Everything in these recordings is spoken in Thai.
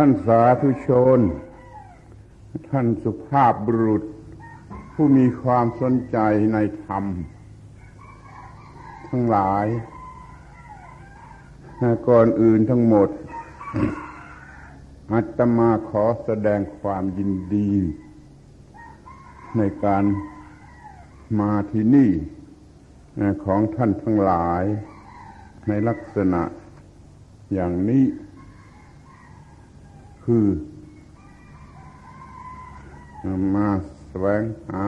ท่านสาธุชน ท่านสุภาพบุรุษ ผู้มีความสนใจในธรรม ทั้งหลาย ก่อนอื่นทั้งหมดอาตมาขอแสดงความยินดี ในการมาที่นี่ของท่านทั้งหลาย ในลักษณะอย่างนี้ คือ มาแสวงหา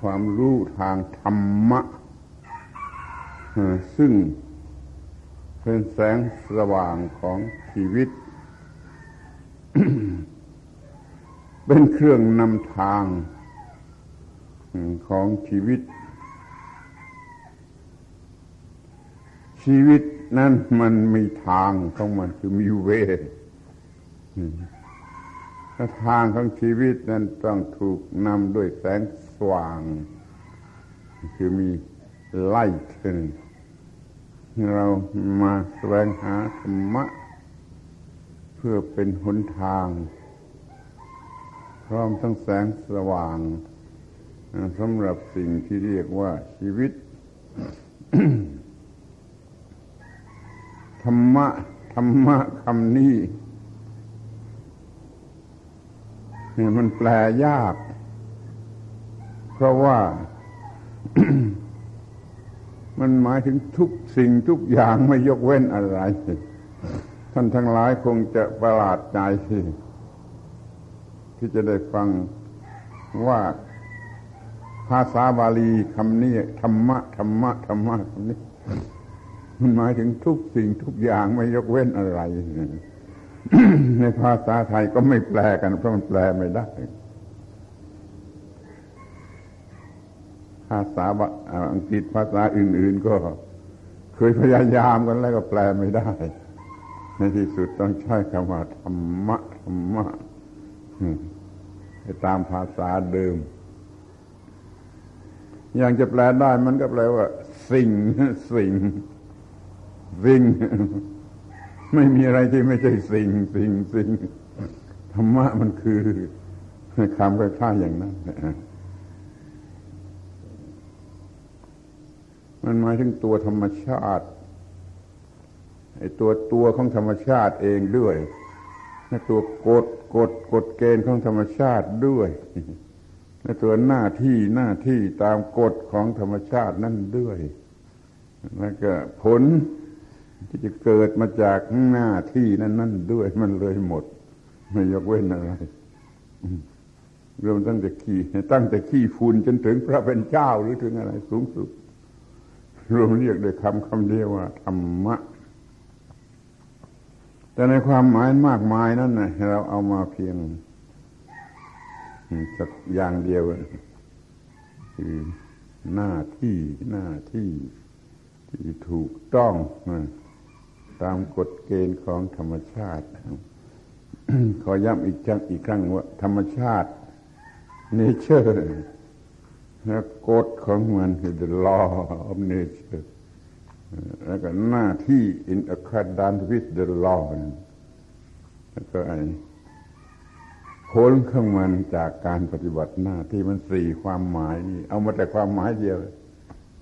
ความรู้ทางธรรมะ ซึ่งเป็นแสงสว่างของชีวิต เป็นเครื่องนำทางของชีวิต ชีวิตนั้นมันมีทางของมันคือมีเว ทางของชีวิตนั้นต้องถูกนำด้วยแสงสว่าง คือมีไล่ขึ้นเรามาแสวงหาธรรมะ เพื่อเป็นหนทาง พร้อมทั้งแสงสว่างสำหรับสิ่งที่เรียกว่าชีวิต ธรรมะ ธรรมะคำนี้เนี่ย มันแปลยาก เพราะว่า มันหมายถึงทุกสิ่งทุกอย่างไม่ยกเว้นอะไร ท่านทั้งหลายคงจะประหลาดใจที่จะได้ฟังว่าภาษาบาลีคำนี้ธรรมะธรรมะธรรมะคำนี้ มันหมายถึงทุกสิ่งทุกอย่างไม่ยกเว้นอะไร ในภาษาไทยก็ไม่แปลกัน เพราะมันแปลไม่ได้ ภาษาอังกฤษภาษาอื่น ๆ ก็เคยพยายามกันแล้วก็แปลไม่ได้ ในที่สุดต้องใช้คำว่าธรรมะธรรมะตามภาษาเดิม อย่างจะแปลได้มันก็แปลว่า สิ่ง สิ่ง สิ่ง ไม่มีอะไรที่ไม่ใช่สิ่งสิ่งสิ่งธรรมะมันคือคำคล้ายๆอย่างนั้นมันหมายถึงตัวธรรมชาติไอ้ตัวตัวของธรรมชาติเองด้วยตัวกฎกฎกฎเกณฑ์ของธรรมชาติด้วยในตัวหน้าที่หน้าที่ตามกฎของธรรมชาตินั่นด้วยแล้วก็ผล ที่จะเกิดมาจากหน้าที่นั้นนั่นด้วยมันเลยหมด ไม่ยกเว้นอะไรรวมตั้งแต่ขี้ตั้งแต่ขี้ฝุ่นจนถึงพระเป็นเจ้าหรือถึงอะไรสูงสุด รวมเรียกด้วยคำคำเดียวว่าธรรมะ แต่ในความหมายมากมายนั้นนะเราเอามาเพียงสักอย่างเดียวคือหน้าที่หน้าที่ที่ถูกต้อง ตามกฎเกณฑ์ของธรรมชาติ ขอย้ำอีกครั้งอีกครั้งว่า ธรรมชาติเนเจอร์และกฎของมันคือ the law of nature แล้วก็หน้าที่ in accordance with the law แล้วก็ไอ้ผลของมันจากการปฏิบัติหน้าที่มันสี่ความหมายนี่เอามาแต่ความหมายเดียว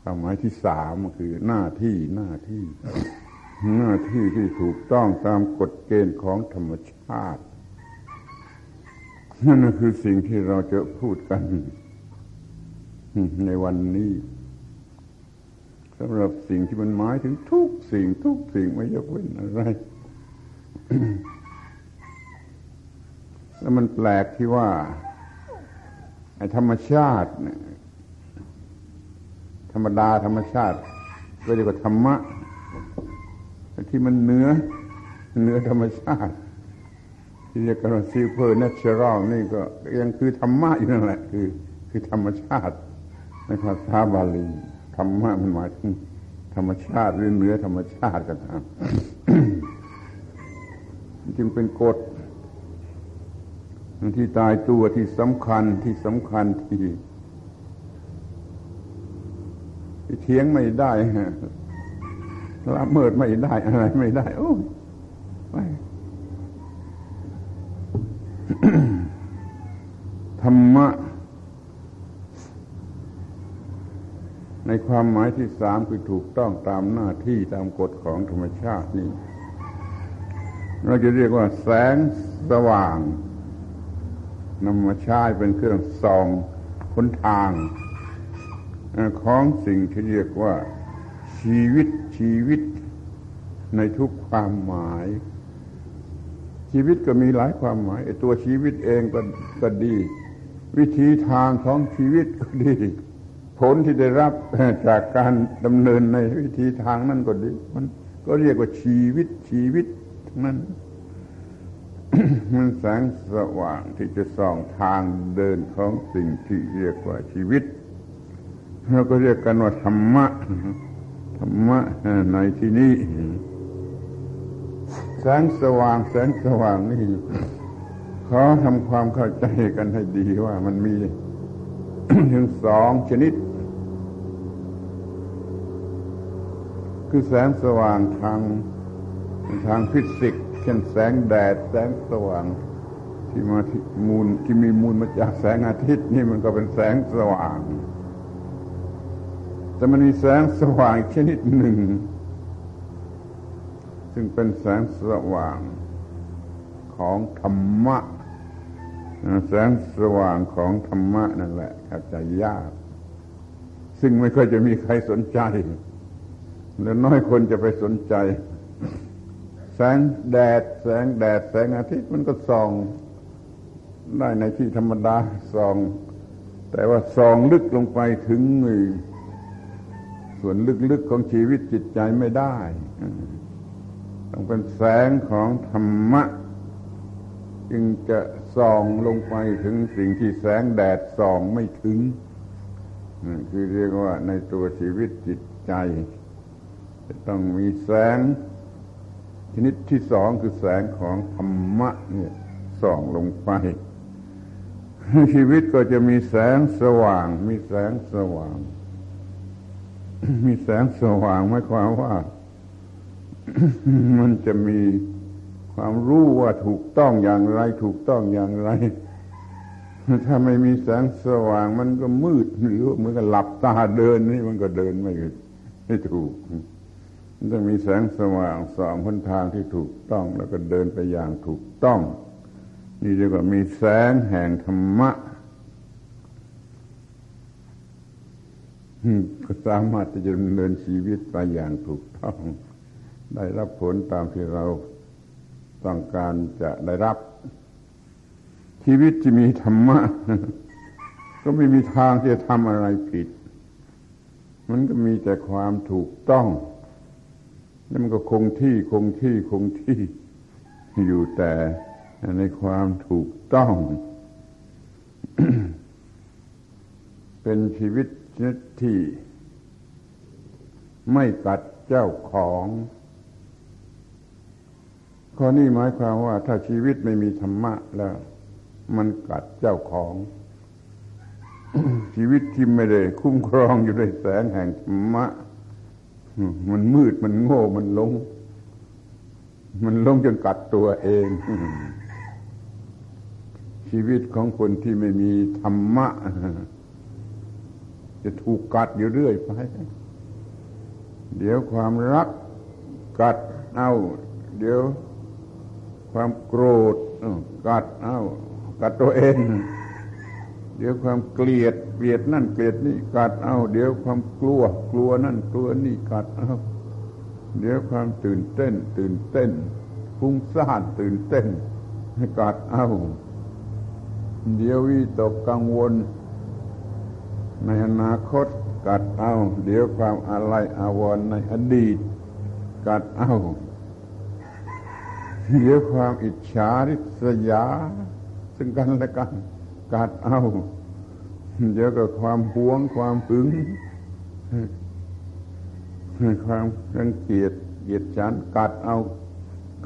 ความหมายที่สามคือหน้าที่หน้าที่ หน้าที่ที่ถูกต้องตามกฎเกณฑ์ของธรรมชาติ นั่นคือสิ่งที่เราจะพูดกัน ในวันนี้สำหรับสิ่งที่มันหมายถึงทุกสิ่งทุกสิ่งไม่ยกเว้นอะไร แล้วมันแปลกที่ว่าไอ้ธรรมชาติธรรมดาธรรมชาติก็เรียกว่าธรรมะ ที่มันเนื้อเนื้อธรรมชาติที่เรียกกันว่าซีเพอร์เนเชอรัลนี่ก็ยังคือธรรมะอยู่นั่นแหละ คือ คือธรรมชาติในภาษาบาลีธรรมะมันหมายถึงธรรมชาติหรือเนื้อธรรมชาติกันครับจึงเป็นกฎที่ตายตัวที่สำคัญที่สำคัญที่ที่เทียงไม่ได้ ละเมิดไม่ได้อะไรไม่ได้ โอ้ไธรรมะ ในความหมายที่สามคือถูกต้องตามหน้าที่ตามกฎของธรรมชาตินี่ เราจะเรียกว่าแสงสว่างนำมาใช้เป็นเครื่องส่องคนทาง ของสิ่งที่เรียกว่าชีวิต ชีวิตในทุกความหมาย ชีวิตก็มีหลายความหมายตัวชีวิตเองก็ก็ดี วิธีทางของชีวิตก็ดี ผลที่ได้รับจากการดำเนินในวิธีทางนั่นก็ดี มันก็เรียกว่าชีวิตชีวิตนั้นมันแสงสว่างที่จะส่องทางเดินของสิ่งที่เรียกว่าชีวิตเราก็เรียกกันว่าธรรมะ รรมะในที่นี้แสงสว่างแสงสว่างนี่ขอทำความเข้าใจกันให้ดีว่ามันมีถึงสองชนิด คือแสงสว่างทางทางฟิสิกส์เช่นแสงแดด แสงสว่างที่มาที่มูลที่มีมูลมาจากแสงอาทิตย์นี่มันก็เป็นแสงสว่าง แต่มันมีแสงสว่างชนิดหนึ่ง ซึ่งเป็นแสงสว่างของธรรมะ แสงสว่างของธรรมะนั่นแหละเข้าใจยาก ซึ่งไม่ค่อยจะมีใครสนใจ และน้อยคนจะไปสนใจ แสงแดด แสงแดด แสงอาทิตย์มันก็ส่องได้ในที่ธรรมดาส่อง แต่ว่าส่องลึกลงไปถึง ส่วนลึกๆของชีวิตจิตใจไม่ได้ ต้องเป็นแสงของธรรมะ จึงจะส่องลงไปถึงสิ่งที่แสงแดดส่องไม่ถึงคือเรียกว่าในตัวชีวิตจิตใจ จะต้องมีแสง ชนิดที่สองคือแสงของธรรมะเนี่ยส่องลงไปชีวิตก็จะมีแสงสว่าง มีแสงสว่าง มีแสงสว่างหมายความว่า มันจะมีความรู้ว่าถูกต้องอย่างไร ถูกต้องอย่างไร ถ้าไม่มีแสงสว่างมันก็มืดหรือเหมือนกับหลับตาเดินนี่มันก็เดินไม่ไม่ถูกต้องมีแสงสว่างสองหนทางที่ถูกต้อง แล้วก็เดินไปอย่างถูกต้อง นี่เรียกว่ามีแสงแห่งธรรมะ ก็สามารถที่จะดำเนินชีวิตไปอย่างถูกต้อง ได้รับผลตามที่เราต้องการจะได้รับ ชีวิตที่มีธรรมะ ก็ไม่มีทางที่จะทำอะไรผิด มันก็มีแต่ความถูกต้องแล้วมันก็คงที่คงที่คงที่อยู่แต่ในความถูกต้อง เป็นชีวิต ชนิดที่ไม่กัดเจ้าของข้อนี้หมายความว่าถ้าชีวิตไม่มีธรรมะแล้ว มันกัดเจ้าของ ชีวิตที่ไม่ได้คุ้มครองอยู่ด้วยแสงแห่งธรรมะ มันมืดมันโง่มันลง มันลงจนกัดตัวเอง ชีวิตของคนที่ไม่มีธรรมะ จะถูกกัดอยู่เรื่อยไป เดี๋ยวความรักกัดเอา เดี๋ยวความโกรธกัดเอากัดตัวเอง เดี๋ยวความเกลียดเกลียดนั่นเกลียดนี่กัดเอา เดี๋ยวความกลัว กลัวนั่นกลัวนี่กัดเอาเดี๋ยวความตื่นเต้น ตื่นเต้นฟุ้งซ่านตื่นเต้นกัดเอา เดี๋ยววิตกกังวล ในอนาคตกัดเอา เดี๋ยวความอะไรอาวร์ในอดีต กัดเอาเดี๋ยวความอิจฉาริษยา ซึ่งกันและกัน กัดเอาเดี๋ยวก็ความหวงความปึงความรังเกียจเกียดฉันกัดเอา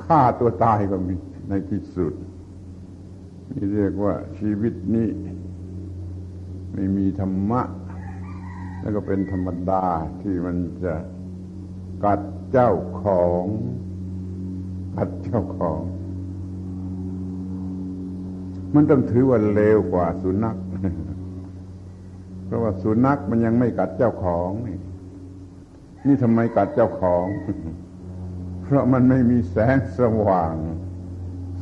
ฆ่าตัวตายก็มีในที่สุดนี่เรียกว่าชีวิตนี้ ไม่มีธรรมะ แล้วก็เป็นธรรมดาที่มันจะกัดเจ้าของกัดเจ้าของ มันต้องถือว่าเลวกว่าสุนัขเพราะว่าสุนัขมันยังไม่กัดเจ้าของนี่นี่ทำไมกัดเจ้าของ เพราะมันไม่มีแสงสว่าง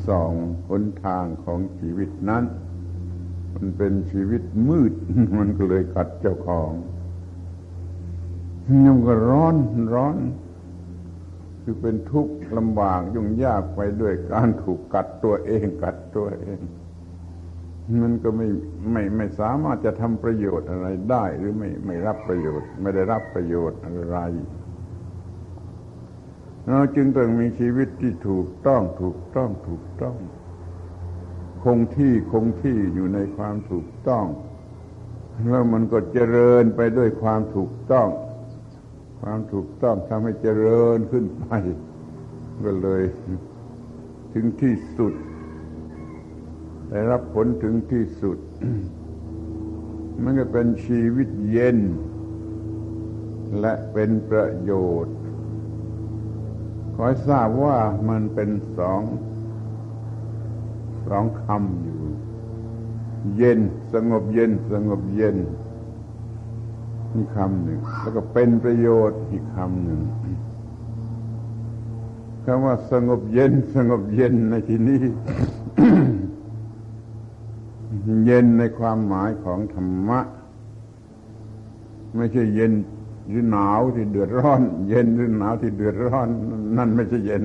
ส่องหนทางของชีวิตนั้น มันเป็นชีวิตมืด มันก็เลยกัดเจ้าของยังก็ร้อนร้อน คือเป็นทุกข์ลำบากยุ่งยากไปด้วยการถูกกัดตัวเองกัดตัวเอง มันก็ไม่ไม่ไม่สามารถจะทำประโยชน์อะไรได้หรือไม่ไม่รับประโยชน์ ไม่ได้รับประโยชน์อะไรเราจึงต้องมีชีวิตที่ถูกต้องถูกต้องถูกต้อง คงที่คงที่อยู่ในความถูกต้อง แล้วมันก็เจริญไปด้วยความถูกต้อง ความถูกต้องทำให้เจริญขึ้นไปก็เลย ถึงที่สุดได้รับผลถึงที่สุด มันก็เป็นชีวิตเย็น และเป็นประโยชน์ ขอให้ทราบว่ามันเป็นสอง สองคำอยู่ เย็นสงบเย็นสงบเย็นนี่คำหนึ่ง แล้วก็เป็นประโยชน์อีกคำหนึ่งคำว่าสงบเย็น สงบเย็นในที่นี้ เย็นในความหมายของธรรมะ ไม่ใช่เย็นหรือหนาวที่เดือดร้อน เย็นหรือหนาวที่เดือดร้อน นั่นไม่ใช่เย็น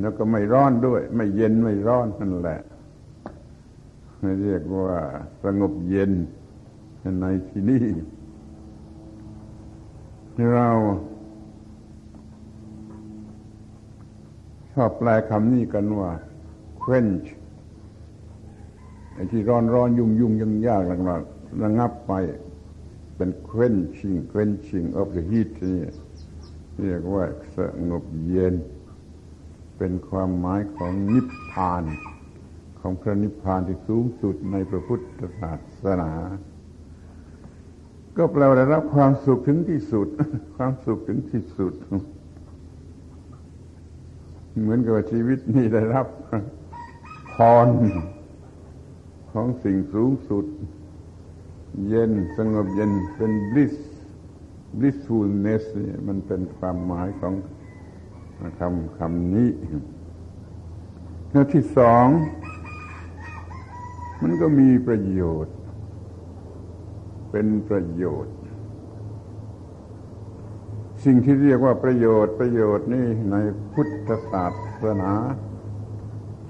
แล้วก็ไม่ร้อนด้วย ไม่เย็นไม่ร้อนนั่นแหละเรียกว่าสงบเย็นในที่นี้เราชอบแปลคำนี้กันว่า quench ไอ้ที่ร้อนร้อนยุ่งยุ่งยังยากหลังๆระงับไป เป็น quenching quenching of the heat นี่เรียกว่าสงบเย็น เป็นความหมายของนิพพาน ของพระนิพพานที่สูงสุดในพระพุทธศาสนา ก็แปลว่าได้รับความสุขถึงที่สุด ความสุขถึงที่สุด เหมือนกับชีวิตนี้ได้รับพรของสิ่งสูงสุด เย็นสงบเย็นเป็น bliss blissfulness มันเป็นความหมายของ คำคำนี้แล้วที่สอง มันก็มีประโยชน์ เป็นประโยชน์ สิ่งที่เรียกว่าประโยชน์ประโยชน์นี่ในพุทธศาสนา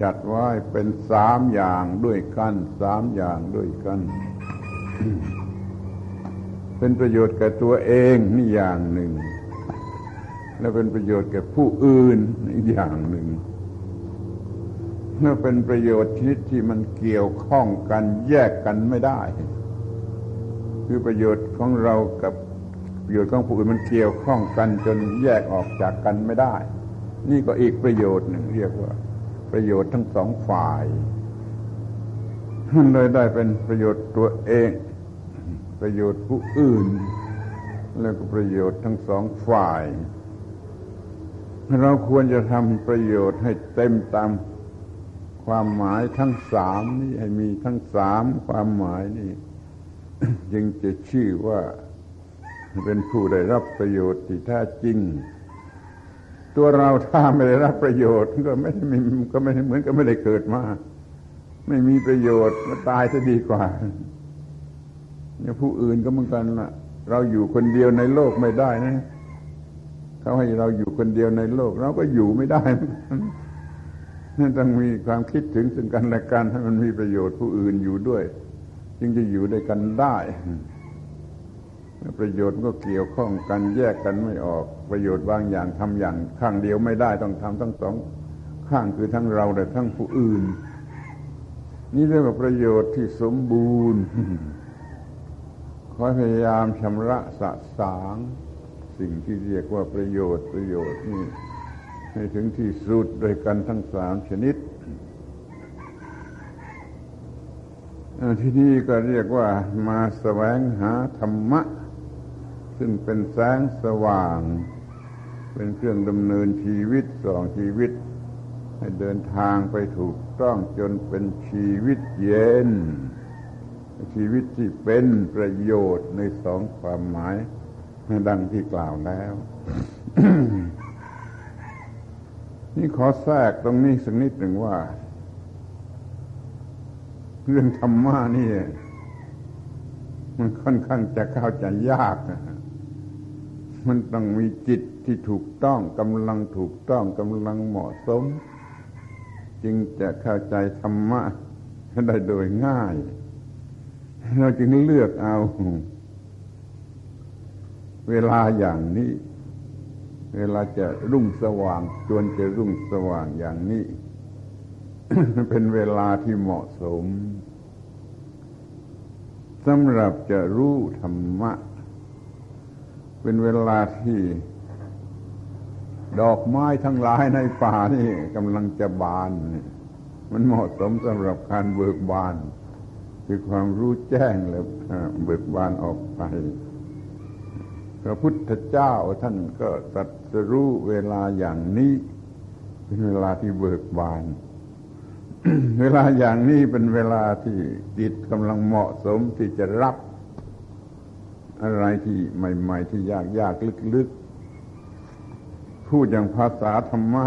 จัดไว้เป็นสามอย่างด้วยกันสามอย่างด้วยกัน เป็นประโยชน์แก่ตัวเองนี่อย่างหนึ่ง และเป็นประโยชน์แก่ผู้อื่นอีกอย่างหนึ่งเมื่อเป็นประโยชน์ชนิดที่มันเกี่ยวข้องกันแยกกันไม่ได้ คือประโยชน์ของเรากับประโยชน์ของผู้อื่นมันเกี่ยวข้องกันจนแยกออกจากกันไม่ได้ นี่ก็อีกประโยชน์หนึ่งเรียกว่า ประโยชน์ทั้งสองฝ่ายมันเลยได้เป็นประโยชน์ตัวเอง ประโยชน์ผู้อื่น แล้วก็ประโยชน์ทั้งสองฝ่าย เราควรจะทำประโยชน์ให้เต็มตามความหมายทั้งสามนี่ให้มีทั้งสามความหมายนี่จึงจะชื่อว่าเป็นผู้ได้รับประโยชน์ที่แท้จริง ตัวเราถ้าไม่ได้รับประโยชน์ก็ไม่ก็ไม่เหมือนกับไม่ได้เกิดมาไม่มีประโยชน์มาตายจะดีกว่าเนี่ยผู้อื่นก็เหมือนกันละเราอยู่คนเดียวในโลกไม่ได้นะ เขาให้เราอยู่คนเดียวในโลก เราก็อยู่ไม่ได้นั่นต้องมีความคิดถึงซึ่งกันและกันให้มันมีประโยชน์ผู้อื่นอยู่ด้วย จึงจะอยู่ด้วยกันได้ประโยชน์ก็เกี่ยวข้องกันแยกกันไม่ออก ประโยชน์บางอย่างทำอย่าง ข้างเดียวไม่ได้ต้องทำทั้งสองข้างคือทั้งเราและทั้งผู้อื่น นี่เรียกว่าประโยชน์ที่สมบูรณ์คอยพยายามชำระสะสาง สิ่งที่เรียกว่าประโยชน์ประโยชน์นี่ให้ถึงที่สุดโดยกันทั้งสามชนิดที่นี่ก็เรียกว่ามาแสวงหาธรรมะ ซึ่งเป็นแสงสว่าง เป็นเครื่องดำเนินชีวิตสองชีวิต ให้เดินทางไปถูกต้องจนเป็นชีวิตเย็น ชีวิตที่เป็นประโยชน์ในสองความหมาย ดังที่กล่าวแล้ว นี่ขอแทรกตรงนี้สักนิดหนึ่งว่า เรื่องธรรมะนี่ มันค่อนข้างจะเข้าใจยากมันต้องมีจิตที่ถูกต้องกำลังถูกต้องกำลังเหมาะสม จึงจะเข้าใจธรรมะได้โดยง่าย เราจึงเลือกเอา เวลาอย่างนี้ เวลาจะรุ่งสว่าง จวนจะรุ่งสว่างอย่างนี้ เป็นเวลาที่เหมาะสมสำหรับจะรู้ธรรมะ เป็นเวลาที่ ดอกไม้ทั้งหลายในป่านี่กำลังจะบาน มันเหมาะสมสำหรับการเบิกบาน คือความรู้แจ้งแล้วเบิกบานออกไป พระพุทธเจ้าท่านก็ตรัสรู้เวลาอย่างนี้ เป็นเวลาที่เบิกบาน เวลาอย่างนี้เป็นเวลาที่จิตกำลังเหมาะสมที่จะรับ อะไรที่ใหม่ ๆ ที่ยากยากลึกๆพูดอย่างภาษาธรรมะ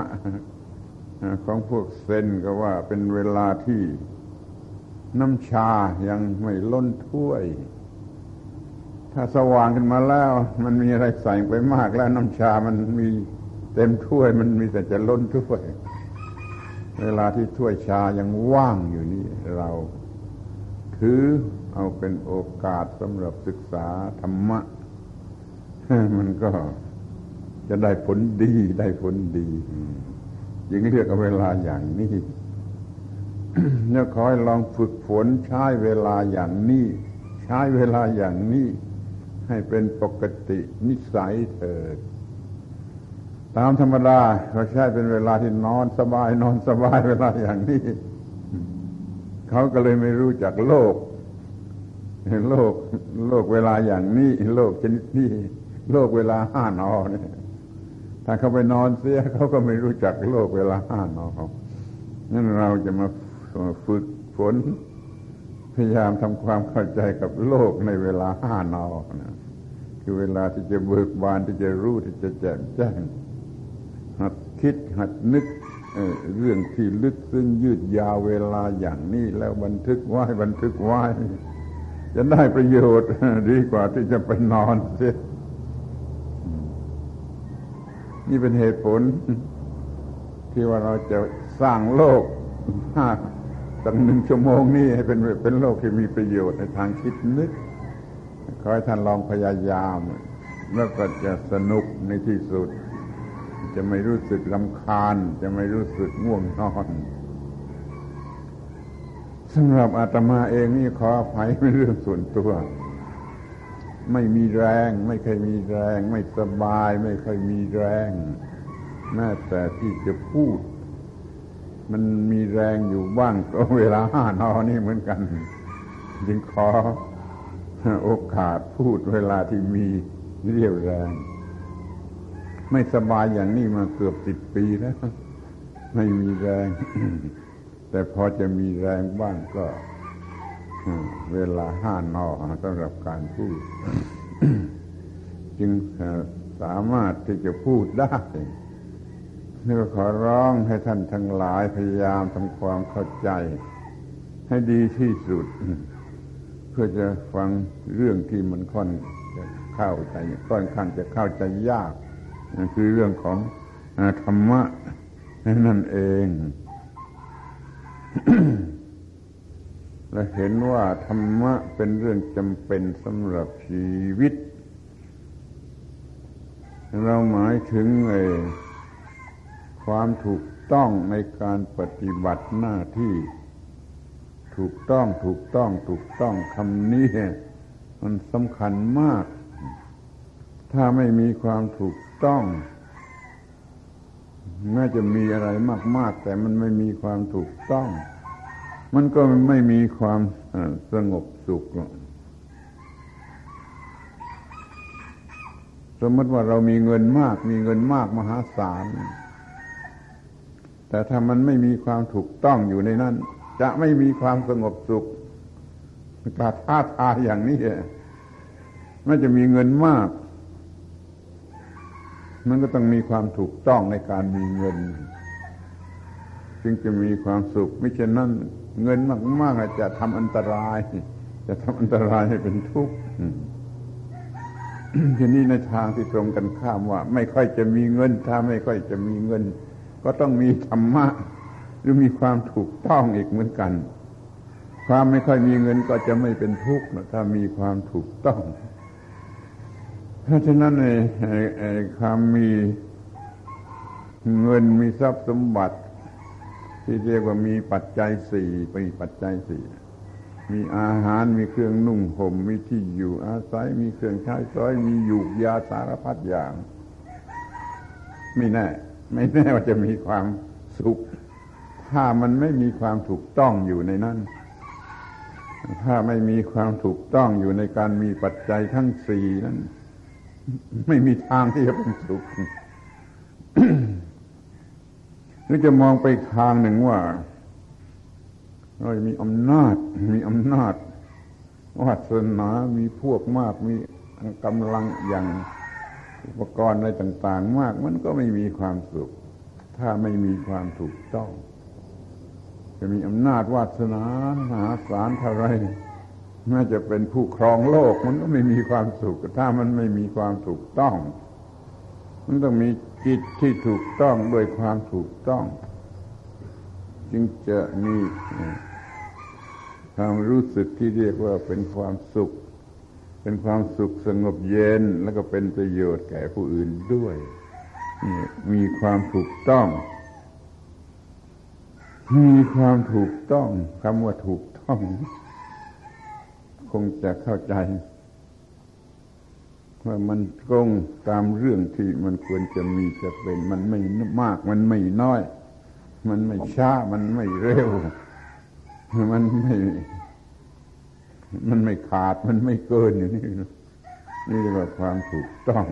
ของพวกเซนก็ว่าเป็นเวลาที่น้ำชายังไม่ล้นถ้วย ถ้าสว่างขึ้นมาแล้ว มันมีอะไรใส่ไปมากแล้วน้ำชามันมีเต็มถ้วย มันมีแต่จะล้นถ้วย เวลาที่ถ้วยชายังว่างอยู่นี่เราถือเอาเป็นโอกาสสำหรับศึกษาธรรมะ มันก็จะได้ผลดีได้ผลดียิงเรียกเอาเวลาอย่างนี้เนี่ยขอให้ลองฝึกฝนใช้เวลาอย่างนี้ ใช้เวลาอย่างนี้ ให้เป็นปกตินิสัยเถิด ตามธรรมดาเราใช้เป็นเวลาที่นอนสบายนอนสบายเวลาอย่างนี้ เขาก็เลยไม่รู้จักโลก โลก โลกเวลาอย่างนี้ โลกชนิดนี้โลกเวลาห้านอเนี่ยถ้าเขาไปนอนเสียเขาก็ไม่รู้จักโลกเวลาห้านอนนั่นเราจะมาฝึกฝนพยายามทำความเข้าใจกับโลกในเวลาห้านอน คือเวลาที่จะเบิกบานที่จะรู้ที่จะแจ่มแจ้ง หัดคิดหัดนึกเเรื่องที่ลึกซึ้งยืดยาวเวลาอย่างนี้แล้วบันทึกไว้บันทึกไว้ จะได้ประโยชน์ดีกว่าที่จะไปนอนเสียนี่เป็นเหตุผล ที่ว่าเราจะสร้างโลกตั้งหนึ่งชั่วโมงนี้ให้เป็นเป็นโลกที่มีประโยชน์ในทางคิดนึก ขอให้ท่านลองพยายาม แล้วก็จะสนุกในที่สุด จะไม่รู้สึกลำคาญ จะไม่รู้สึกง่วงนอนสำหรับอาตมาเองนี่ขออภัยเป็นเรื่องส่วนตัว ไม่มีแรง ไม่เคยมีแรง ไม่สบาย ไม่เคยมีแรงแม้แต่ที่จะพูด มันมีแรงอยู่บ้างก็เวลาห้านอนี่เหมือนกัน จึงขอ โอกาสพูดเวลาที่มีเรียวแรง ไม่สบายอย่างนี้มาเกือบสิบปีแล้ว ไม่มีแรง แต่พอจะมีแรงบ้างก็เวลาห้านอสำหรับการพูด จึงสามารถที่จะพูดได้นี่ก็ขอร้องให้ท่านทั้งหลายพยายามทำความเข้าใจ ให้ดีที่สุด เพื่อจะฟังเรื่องที่มันค่อนจะเข้าใจค่อนข้างจะเข้าใจยากนั่นคือเรื่องของธรรมะนั่นเองและเห็นว่าธรรมะเป็นเรื่องจำเป็นสำหรับชีวิต เราหมายถึงไอ้ความถูกต้องในการปฏิบัติหน้าที่ ถูกต้องถูกต้องถูกต้องคำนี้มันสำคัญมาก ถ้าไม่มีความถูกต้องแม้จะมีอะไรมาก ๆ แต่มันไม่มีความถูกต้อง มันก็ไม่มีความสงบสุข สมมติว่าเรามีเงินมาก มีเงินมากมหาศาล แต่ถ้ามันไม่มีความถูกต้องอยู่ในนั้น จะไม่มีความสงบสุขกาท้าทายอย่างนี้ไมันจะมีเงินมาก มันก็ต้องมีความถูกต้องในการมีเงิน จึงจะมีความสุข ไม่เช่นนั้นเงินมากๆจะทำอันตราย จะทำอันตรายให้เป็นทุกข์ทีนี้ในทางที่ตรงกันข้ามว่า ไม่ค่อยจะมีเงิน ถ้าไม่ค่อยจะมีเงิน ก็ต้องมีธรรมะ หรือมีความถูกต้องอีกเหมือนกัน ความไม่ค่อยมีเงินก็จะไม่เป็นทุกข์ถ้ามีความถูกต้อง เพราะฉะนั้นในความมีเงินมีทรัพย์สมบัติ ที่เรียกว่ามีปัจจัยสี่ไปปัจจัยสี่มีอาหารมีเครื่องนุ่งห่มมีที่อยู่อาศัยมีเครื่องใช้สอยมีอยู่ยาสารพัดอย่าง ไม่แน่ ไม่แน่ว่าจะมีความสุข ถ้ามันไม่มีความถูกต้องอยู่ในนั้น ถ้าไม่มีความถูกต้องอยู่ในการมีปัจจัยทั้งสี่นั้น ไม่มีทางที่จะเป็นสุขหรือจะมองไปทางหนึ่งว่า เรามีอำนาจ มีอำนาจวาสนามีพวกมาก มีกำลังอย่างอุปกรณ์อะไรต่าง ๆ มาก มันก็ไม่มีความสุข ถ้าไม่มีความถูกต้อง จะมีอำนาจวาสนามหาศาลเท่าไรแม้จะเป็นผู้ครองโลก มันก็ไม่มีความสุข ถ้ามันไม่มีความถูกต้อง มันต้องมีจิตที่ถูกต้องด้วยความถูกต้อง จึงจะมีความรู้สึกที่เรียกว่าเป็นความสุข เป็นความสุขสงบเย็นแล้วก็เป็นประโยชน์แก่ผู้อื่นด้วย มีความถูกต้อง มีความถูกต้องคำว่าถูกต้อง คงจะเข้าใจ ว่ามันตรงตามเรื่องที่มันควรจะมีจะเป็น มันไม่มาก มันไม่น้อย มันไม่ช้า มันไม่เร็ว มันไม่มันไม่ขาดมันไม่เกินอยู่นี่นี่เรียกว่าความถูกต้อง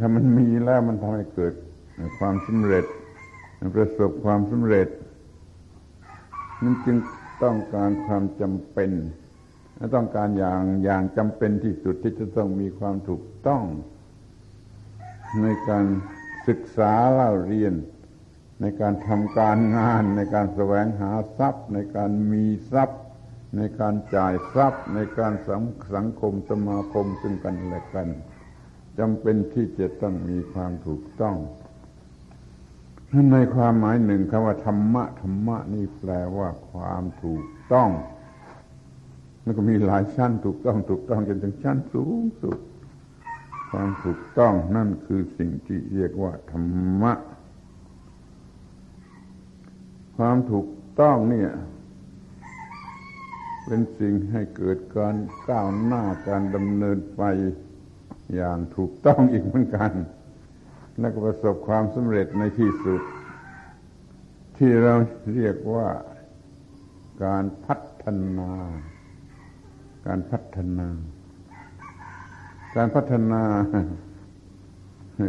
ถ้ามันมีแล้วมันทำให้เกิดความสำเร็จ ประสบความสำเร็จ มันจึงต้องการความจำเป็น และต้องการอย่างอย่างจำเป็นที่สุดที่จะต้องมีความถูกต้อง ในการศึกษาเล่าเรียน ในการทำการงาน ในการแสวงหาทรัพย์ ในการมีทรัพย์ ในการจ่ายทรัพย์ ในการสังสังคมสมาคมซึ่งกันและกันจำเป็นที่จะต้องมีความถูกต้อง ในความหมายหนึ่งคำว่าธรรมะธรรมะนี่แปลว่าความถูกต้องแล้วก็มีหลายชั้นถูกต้องถูกต้องจนถึงชั้นสูงสุด ความถูกต้องนั่นคือสิ่งที่เรียกว่าธรรมะ ความถูกต้องเนี่ย เป็นสิ่งให้เกิดการก้าวหน้าการดำเนินไปอย่างถูกต้องอีกเหมือนกัน และก็ประสบความสำเร็จในที่สุด ที่เราเรียกว่าการพัฒนา การพัฒนา การพัฒนา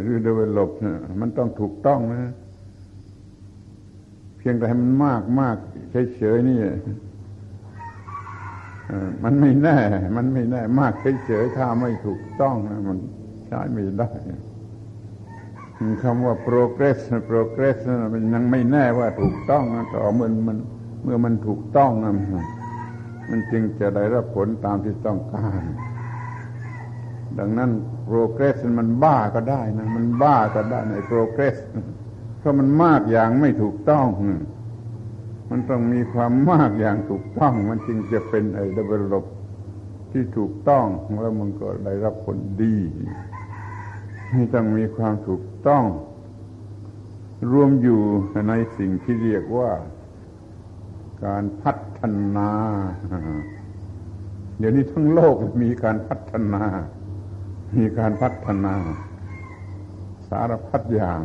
หรือ develop มันต้องถูกต้องนะ เพียงแต่ให้มันมากมากเฉยๆนี่มันไม่แน่ มันไม่แน่ มากเฉยๆถ้าไม่ถูกต้องนะมันใช้ไม่ได้ คำว่า progress progress มันยังไม่แน่ว่าถูกต้องนะต่อเมื่อมันเมื่อมันถูกต้องนะมันจึงจะได้รับผลตามที่ต้องการ ดังนั้น progress มันบ้าก็ได้นะมันบ้าก็ได้ใน progress เพราะมันมากอย่างไม่ถูกต้อง มันต้องมีความมากอย่างถูกต้อง มันจึงจะเป็นไอ้ดับเบิลบที่ถูกต้องแล้วมันก็ได้รับผลดีนี่ต้องมีความถูก ต้อง รวมอยู่ในสิ่งที่เรียกว่า การพัฒนา เดี๋ยวนี้ทั้งโลกมีการพัฒนา มีการพัฒนา สารพัดอย่าง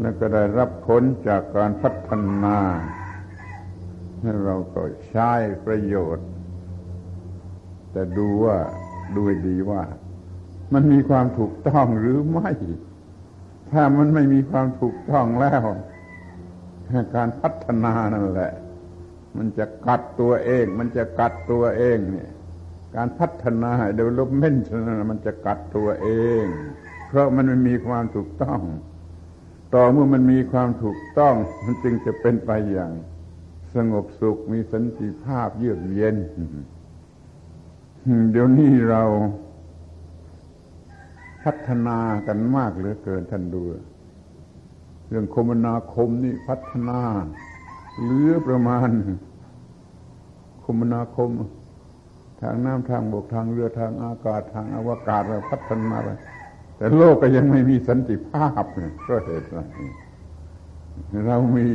แล้วก็ได้รับผลจากการพัฒนาให้เราก็ใช้ประโยชน์ แต่ดูว่าดูดีว่า มันมีความถูกต้องหรือไม่ ถ้ามันไม่มีความถูกต้องแล้ว การพัฒนานั่นแหละ มันจะกัดตัวเอง มันจะกัดตัวเองเนี่ยการพัฒนา development มันจะกัดตัวเอง เพราะมันไม่มีความถูกต้อง ต่อเมื่อมันมีความถูกต้อง มันจึงจะเป็นไปอย่าง สงบสุขมีสันติภาพเยือกเย็น เดี๋ยวนี้เรา พัฒนากันมากเหลือเกินท่านดูเรื่องคมนาคมนี่พัฒนาเหลือประมาณ คมนาคม ทางน้ำทางบกทางเรือทางอากาศทางอวกาศเราพัฒนาไปแต่โลกก็ยังไม่มีสันติภาพเก็เหตุไรเรามี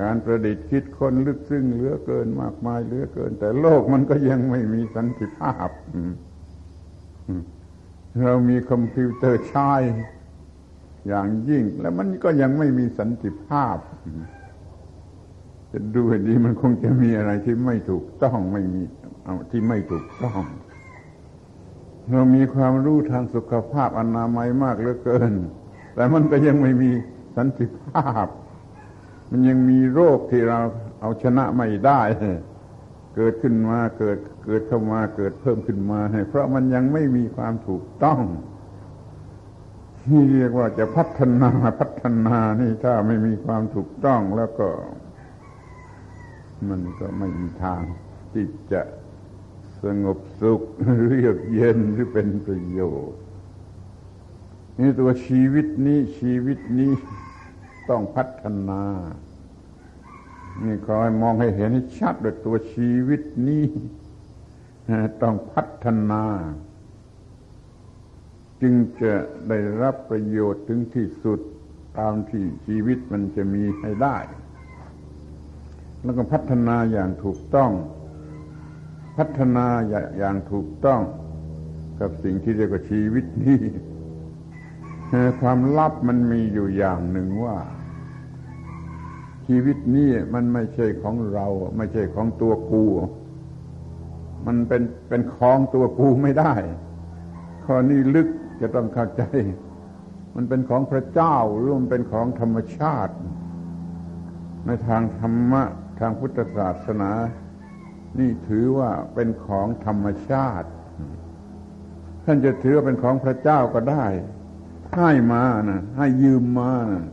การประดิษฐ์คิดคนลึกซึ้งเหลือเกินมากมายเหลือเกิน แต่โลกมันก็ยังไม่มีสันติภาพ เรามีคอมพิวเตอร์ใช้อย่างยิ่ง แล้วมันก็ยังไม่มีสันติภาพ จะดูให้ดีมันคงจะมีอะไรที่ไม่ถูกต้องไม่มีที่ไม่ถูกต้อง เรามีความรู้ทางสุขภาพอนามัยมากเหลือเกิน แต่มันก็ยังไม่มีสันติภาพ มันยังมีโรคที่เราเอาชนะไม่ได้ เกิดขึ้นมาเกิดเกิดเข้ามาเกิดเพิ่มขึ้นมาให้เพราะมันยังไม่มีความถูกต้องนี่เรียกว่าจะพัฒนาพัฒนานี่ถ้าไม่มีความถูกต้องแล้วก็ มันก็ไม่มีทางที่จะสงบสุขเรียกเย็นหรือเป็นประโยชน์นี่ตัวชีวิตนี้ชีวิตนี้ต้องพัฒนา นี่ขอให้มองให้เห็นให้ชัดด้วยตัวชีวิตนี้ต้องพัฒนา จึงจะได้รับประโยชน์ถึงที่สุดตามที่ชีวิตมันจะมีให้ได้ แล้วก็พัฒนาอย่างถูกต้อง พัฒนาอย่างถูกต้อง กับสิ่งที่เรียกว่าชีวิตนี้ความลับมันมีอยู่อย่างหนึ่งว่า ชีวิตนี้มันไม่ใช่ของเรา ไม่ใช่ของตัวกู มันเป็นเป็นของตัวกูไม่ได้ ข้อนี้ลึกจะต้องเข้าใจ มันเป็นของพระเจ้าหรือมันเป็นของธรรมชาติ ในทางธรรมะทางพุทธศาสนา นี่ถือว่าเป็นของธรรมชาติ ท่านจะถือว่าเป็นของพระเจ้าก็ได้ ให้มานะให้ยืมมานะ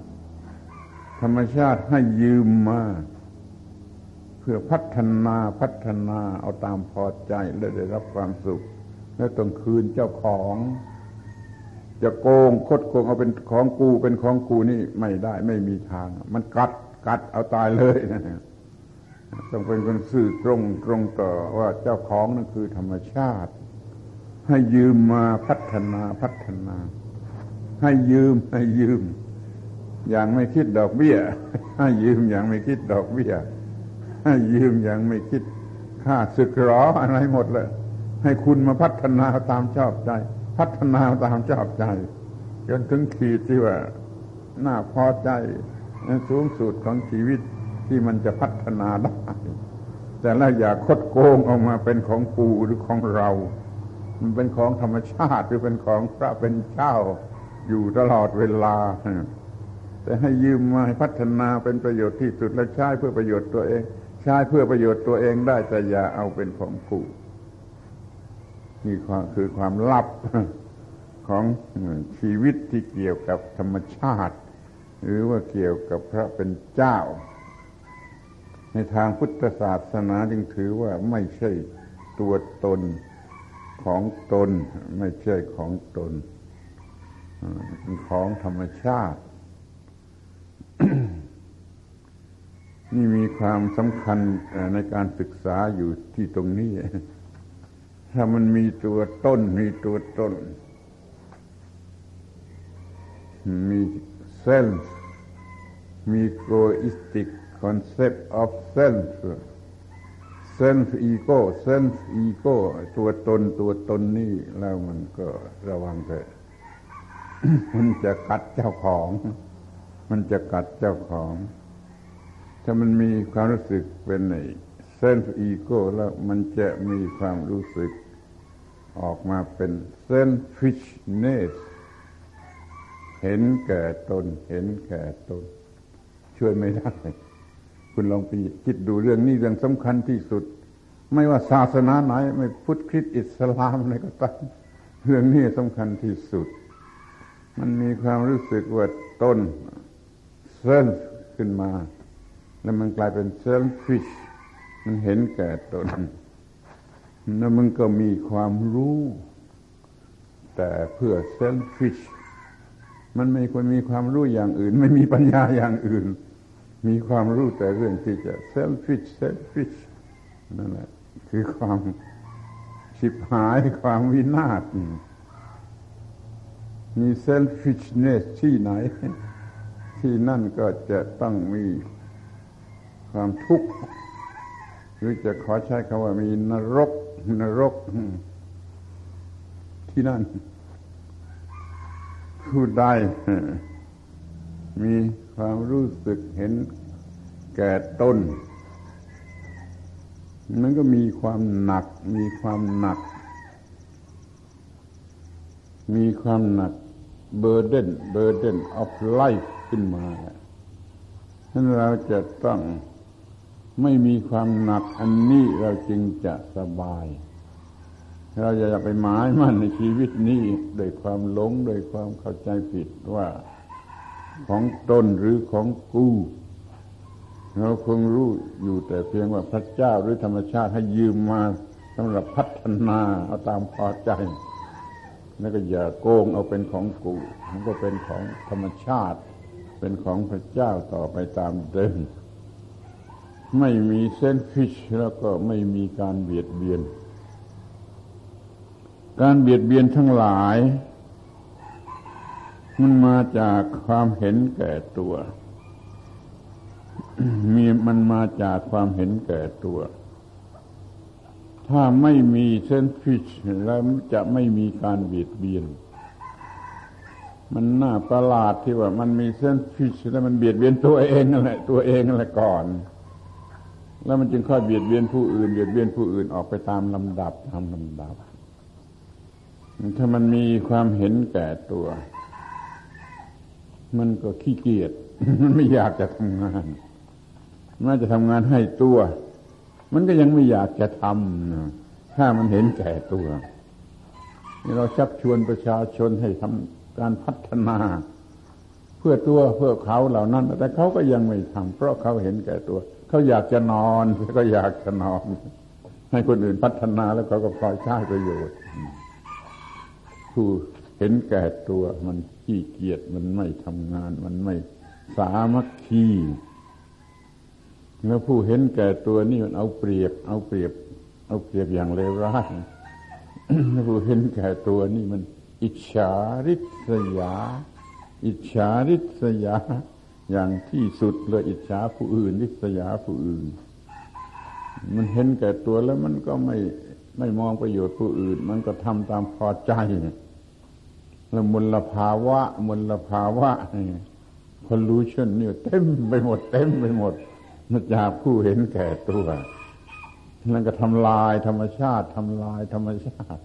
ธรรมชาติให้ยืมมา เพื่อพัฒนาพัฒนาเอาตามพอใจและได้รับความสุข และต้องคืนเจ้าของ จะโกงคดโกงเอาเป็นของกูเป็นของกูนี่ไม่ได้ไม่มีทาง มันกัดกัดเอาตายเลยนะต้องเป็นคนสื่อตรงตรงต่อว่าเจ้าของนั่นคือธรรมชาติ ให้ยืมมาพัฒนาพัฒนา ให้ยืมให้ยืม อย่างไม่คิดดอกเบี้ย ให้ยืมอย่างไม่คิดดอกเบี้ย ให้ยืมอย่างไม่คิดค่าสึกหรออะไรหมดเลยให้คุณมาพัฒนาตามชอบใจ พัฒนาตามชอบใจ จนถึงขีดที่ว่าน่าพอใจสูงสุดของชีวิตที่มันจะพัฒนาได้ แต่ละอย่าคดโกงออกมาเป็นของกูหรือของเรา มันเป็นของธรรมชาติหรือเป็นของพระเป็นเจ้าอยู่ตลอดเวลา แต่ให้ยืมมาให้พัฒนาเป็นประโยชน์ที่สุดและใช้เพื่อประโยชน์ตัวเอง ใช้เพื่อประโยชน์ตัวเองได้แต่อย่าเอาเป็นของกูนี่คือความลับของชีวิตที่เกี่ยวกับธรรมชาติ หรือว่าเกี่ยวกับพระเป็นเจ้า ในทางพุทธศาสนาจึงถือว่าไม่ใช่ตัวตนของตน ไม่ใช่ของตนเป็นของธรรมชาติ นี่มีความสำคัญในการศึกษาอยู่ที่ตรงนี้ ถ้ามันมีตัวต้น มีตัวต้น มีเซนส์มีโกอิสติกconcept of self self ego self ego ตัวตนตัวตนนี่แล้วมันก็ระวังเถอะมันจะกัดเจ้าของ มันจะกัดเจ้าของ ถ้ามันมีความรู้สึกเป็นใน self ego แล้วมันจะมีความรู้สึกออกมาเป็น selfishnessเห็นแก่ตน เห็นแก่ตน ช่วยไม่ได้ คุณลองไปคิดดูเรื่องนี้เรื่องสำคัญที่สุด ไม่ว่าศาสนาไหน ไม่พุทธคริสต์อิสลามอะไรก็ตามเรื่องนี้สำคัญที่สุด มันมีความรู้สึกว่าตน self ขึ้นมา แล้วมันกลายเป็น selfish มันเห็นแก่ตนแล้วมันก็มีความรู้ แต่เพื่อ selfish มันไม่ควรมีความรู้อย่างอื่น ไม่มีปัญญาอย่างอื่น มีความรู้แต่เรื่องที่จะ selfish selfish นั่นแหละ คือความชิบหายความวินาศมี selfishness ที่ไหน ที่นั่นก็จะต้องมีความทุกข์หรือจะขอใช้คำว่ามีนรกนรก ที่นั่น ผู้ใดมีความรู้สึกเห็นแก่ตนมันก็มีความหนัก มีความหนัก มีความหนัก burden burden of life ขึ้นมาฉะนั้นเราจะต้องไม่มีความหนักอันนี้เราจึงจะสบาย เราอย่าไปหมายมั่นในชีวิตนี้โดยความหลงโดยความเข้าใจผิดว่าของตนหรือของกูเราคงรู้อยู่แต่เพียงว่าพระเจ้าหรือธรรมชาติให้ยืมมาสำหรับพัฒนาเอาตามพอใจ แล้วก็อย่าโกงเอาเป็นของกู มันก็เป็นของธรรมชาติ เป็นของพระเจ้าต่อไปตามเดิม ไม่มีเส้นฟิชแล้วก็ไม่มีการเบียดเบียน การเบียดเบียนทั้งหลาย มันมาจากความเห็นแก่ตัว มีมันมาจากความเห็นแก่ตัว ถ้าไม่มีเส้นฟิชแล้วจะไม่มีการเบียดเบียน มันน่าประหลาดที่ว่ามันมีเส้นฟิชแล้วมันเบียดเบียนตัวเองนั่นแหละตัวเองนั่นแหละก่อน แล้วมันจึงค่อยเบียดเบียนผู้อื่นเบียดเบียนผู้อื่นออกไปตามลำดับตามลำดับ ถ้ามันมีความเห็นแก่ตัว มันก็ขี้เกียจมันไม่อยากจะทำงานแม้จะทำงานให้ตัว มันก็ยังไม่อยากจะทำถ้ามันเห็นแก่ตัวนี่เราชักชวนประชาชนให้ทำ การพัฒนา เพื่อตัวเพื่อเขาเหล่านั้น แต่เขาก็ยังไม่ทำเพราะเขาเห็นแก่ตัว เขาอยากจะนอนก็อยากจะนอน ให้คนอื่นพัฒนาแล้วเขาก็พลอยใช้ประโยชน์ผู้เห็นแก่ตัวมันขี้เกียจมันไม่ทำงาน มันไม่สามัคคีแล้วผู้เห็นแก่ตัวนี่มันเอาเปรียบ เอาเปรียบ เอาเปรียบอย่างเลวร้ายผู้เห็นแก่ตัวนี่มัน อิจฉาริษยา อิจฉาริษยา อย่างที่สุดเลยอิจฉาผู้อื่น ริษยาผู้อื่น มันเห็นแก่ตัวแล้วมันก็ไม่ไม่มองประโยชน์ผู้อื่น มันก็ทำตามพอใจแล้วมลภาวะมลภาวะคนรู้เช่นนี่เต็มไปหมดเต็มไปหมดจากผู้เห็นแก่ตัวนั่นก็ทำลายธรรมชาติทำลายธรรมชาติ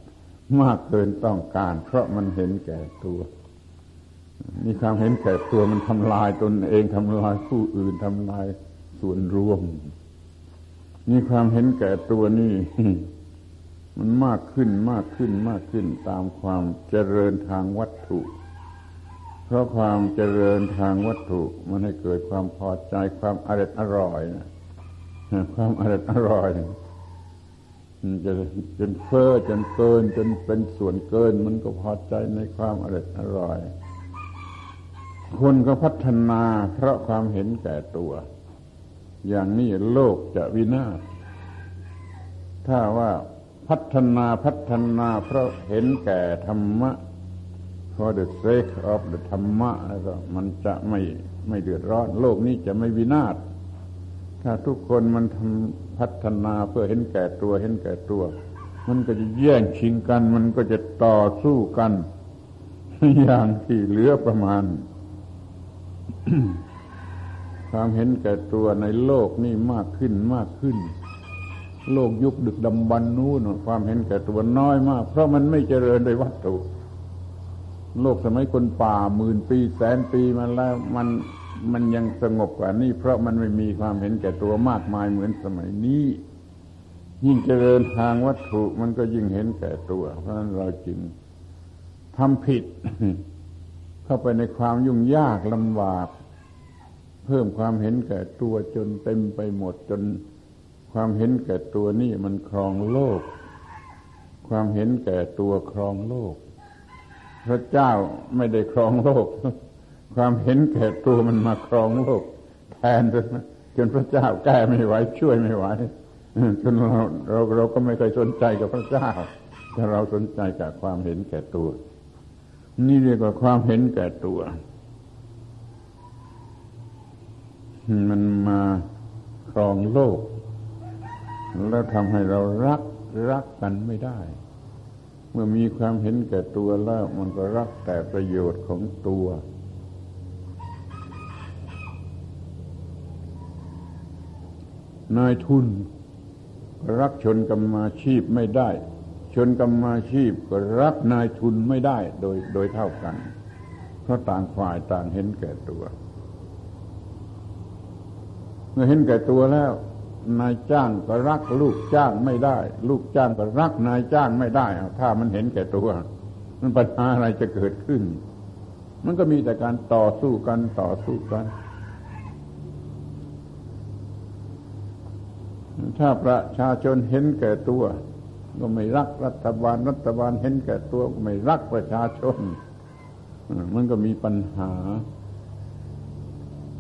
มากเกินต้องการ เพราะมันเห็นแก่ตัวมีความเห็นแก่ตัวมันทำลายตนเองทำลายผู้อื่นทำลายส่วนรวมมีความเห็นแก่ตัวนี่ มันมากขึ้นมากขึ้นมากขึ้นตามความเจริญทางวัตถุ เพราะความเจริญทางวัตถุ มันให้เกิดความพอใจความอร่อยอร่อยนะความอร่อยอร่อย จะจนเฟ้อจนเกิน จนเป็นส่วนเกิน มันก็พอใจในความอร่อยอร่อย คนก็พัฒนาเพราะความเห็นแก่ตัว อย่างนี้โลกจะวินาศถ้าว่าพัฒนาพัฒนาเพราะเห็นแก่ธรรมะ for the sake of the ธรรมะแล้วก็มันจะไม่ไม่เดือดร้อน โลกนี้จะไม่วินาศ ถ้าทุกคนมันทำพัฒนาเพื่อเห็นแก่ตัวเห็นแก่ตัว มันก็จะแย่งชิงกัน มันก็จะต่อสู้กัน อย่างที่เหลือประมาณ ความเห็นแก่ตัวในโลกนี่มากขึ้นมากขึ้น โลกยุคดึกดำบรรนู้นความเห็นแก่ตัวน้อยมาก เพราะมันไม่เจริญโดยวัตถุโลกสมัยคนป่าหมื่นปีแสนปีมาแล้วมัน มันยังสงบกว่านี้เพราะมันไม่มีความเห็นแก่ตัวมากมายเหมือนสมัยนี้ ยิ่งเจริญทางวัตถุมันก็ยิ่งเห็นแก่ตัว เพราะนั้นเราจึงทำผิด เข้าไปในความยุ่งยากลำบาก เพิ่มความเห็นแก่ตัวจนเต็มไปหมดจนความเห็นแก่ตัวนี่มันครองโลก ความเห็นแก่ตัวครองโลก พระเจ้าไม่ได้ครองโลก ความเห็นแก่ตัวมันมาครองโลกแทนจนจนพระเจ้าแก้ไม่ไหวช่วยไม่ไหวจนเราเราเราก็ไม่เคยสนใจกับพระเจ้า แต่เราสนใจกับความเห็นแก่ตัว นี่เรียกว่าความเห็นแก่ตัว มันมาครองโลก แล้วทำให้เรารักรักกันไม่ได้ เมื่อมีความเห็นแก่ตัวแล้ว มันก็รักแต่ประโยชน์ของตัว นายทุนรักชนกรรมาชีพไม่ได้ ชนกรรมาชีพก็รักนายทุนไม่ได้โดยโดยเท่ากัน เพราะต่างฝ่ายต่างเห็นแก่ตัว เมื่อเห็นแก่ตัวแล้ว นายจ้างก็รักลูกจ้างไม่ได้ ลูกจ้างก็รักนายจ้างไม่ได้ถ้ามันเห็นแก่ตัว มันปัญหาอะไรจะเกิดขึ้น มันก็มีแต่การต่อสู้กันต่อสู้กัน ถ้าประชาชนเห็นแก่ตัว ก็ไม่รักรัฐบาลรัฐบาลเห็นแก่ตัวก็ไม่รักประชาชน มันก็มีปัญหา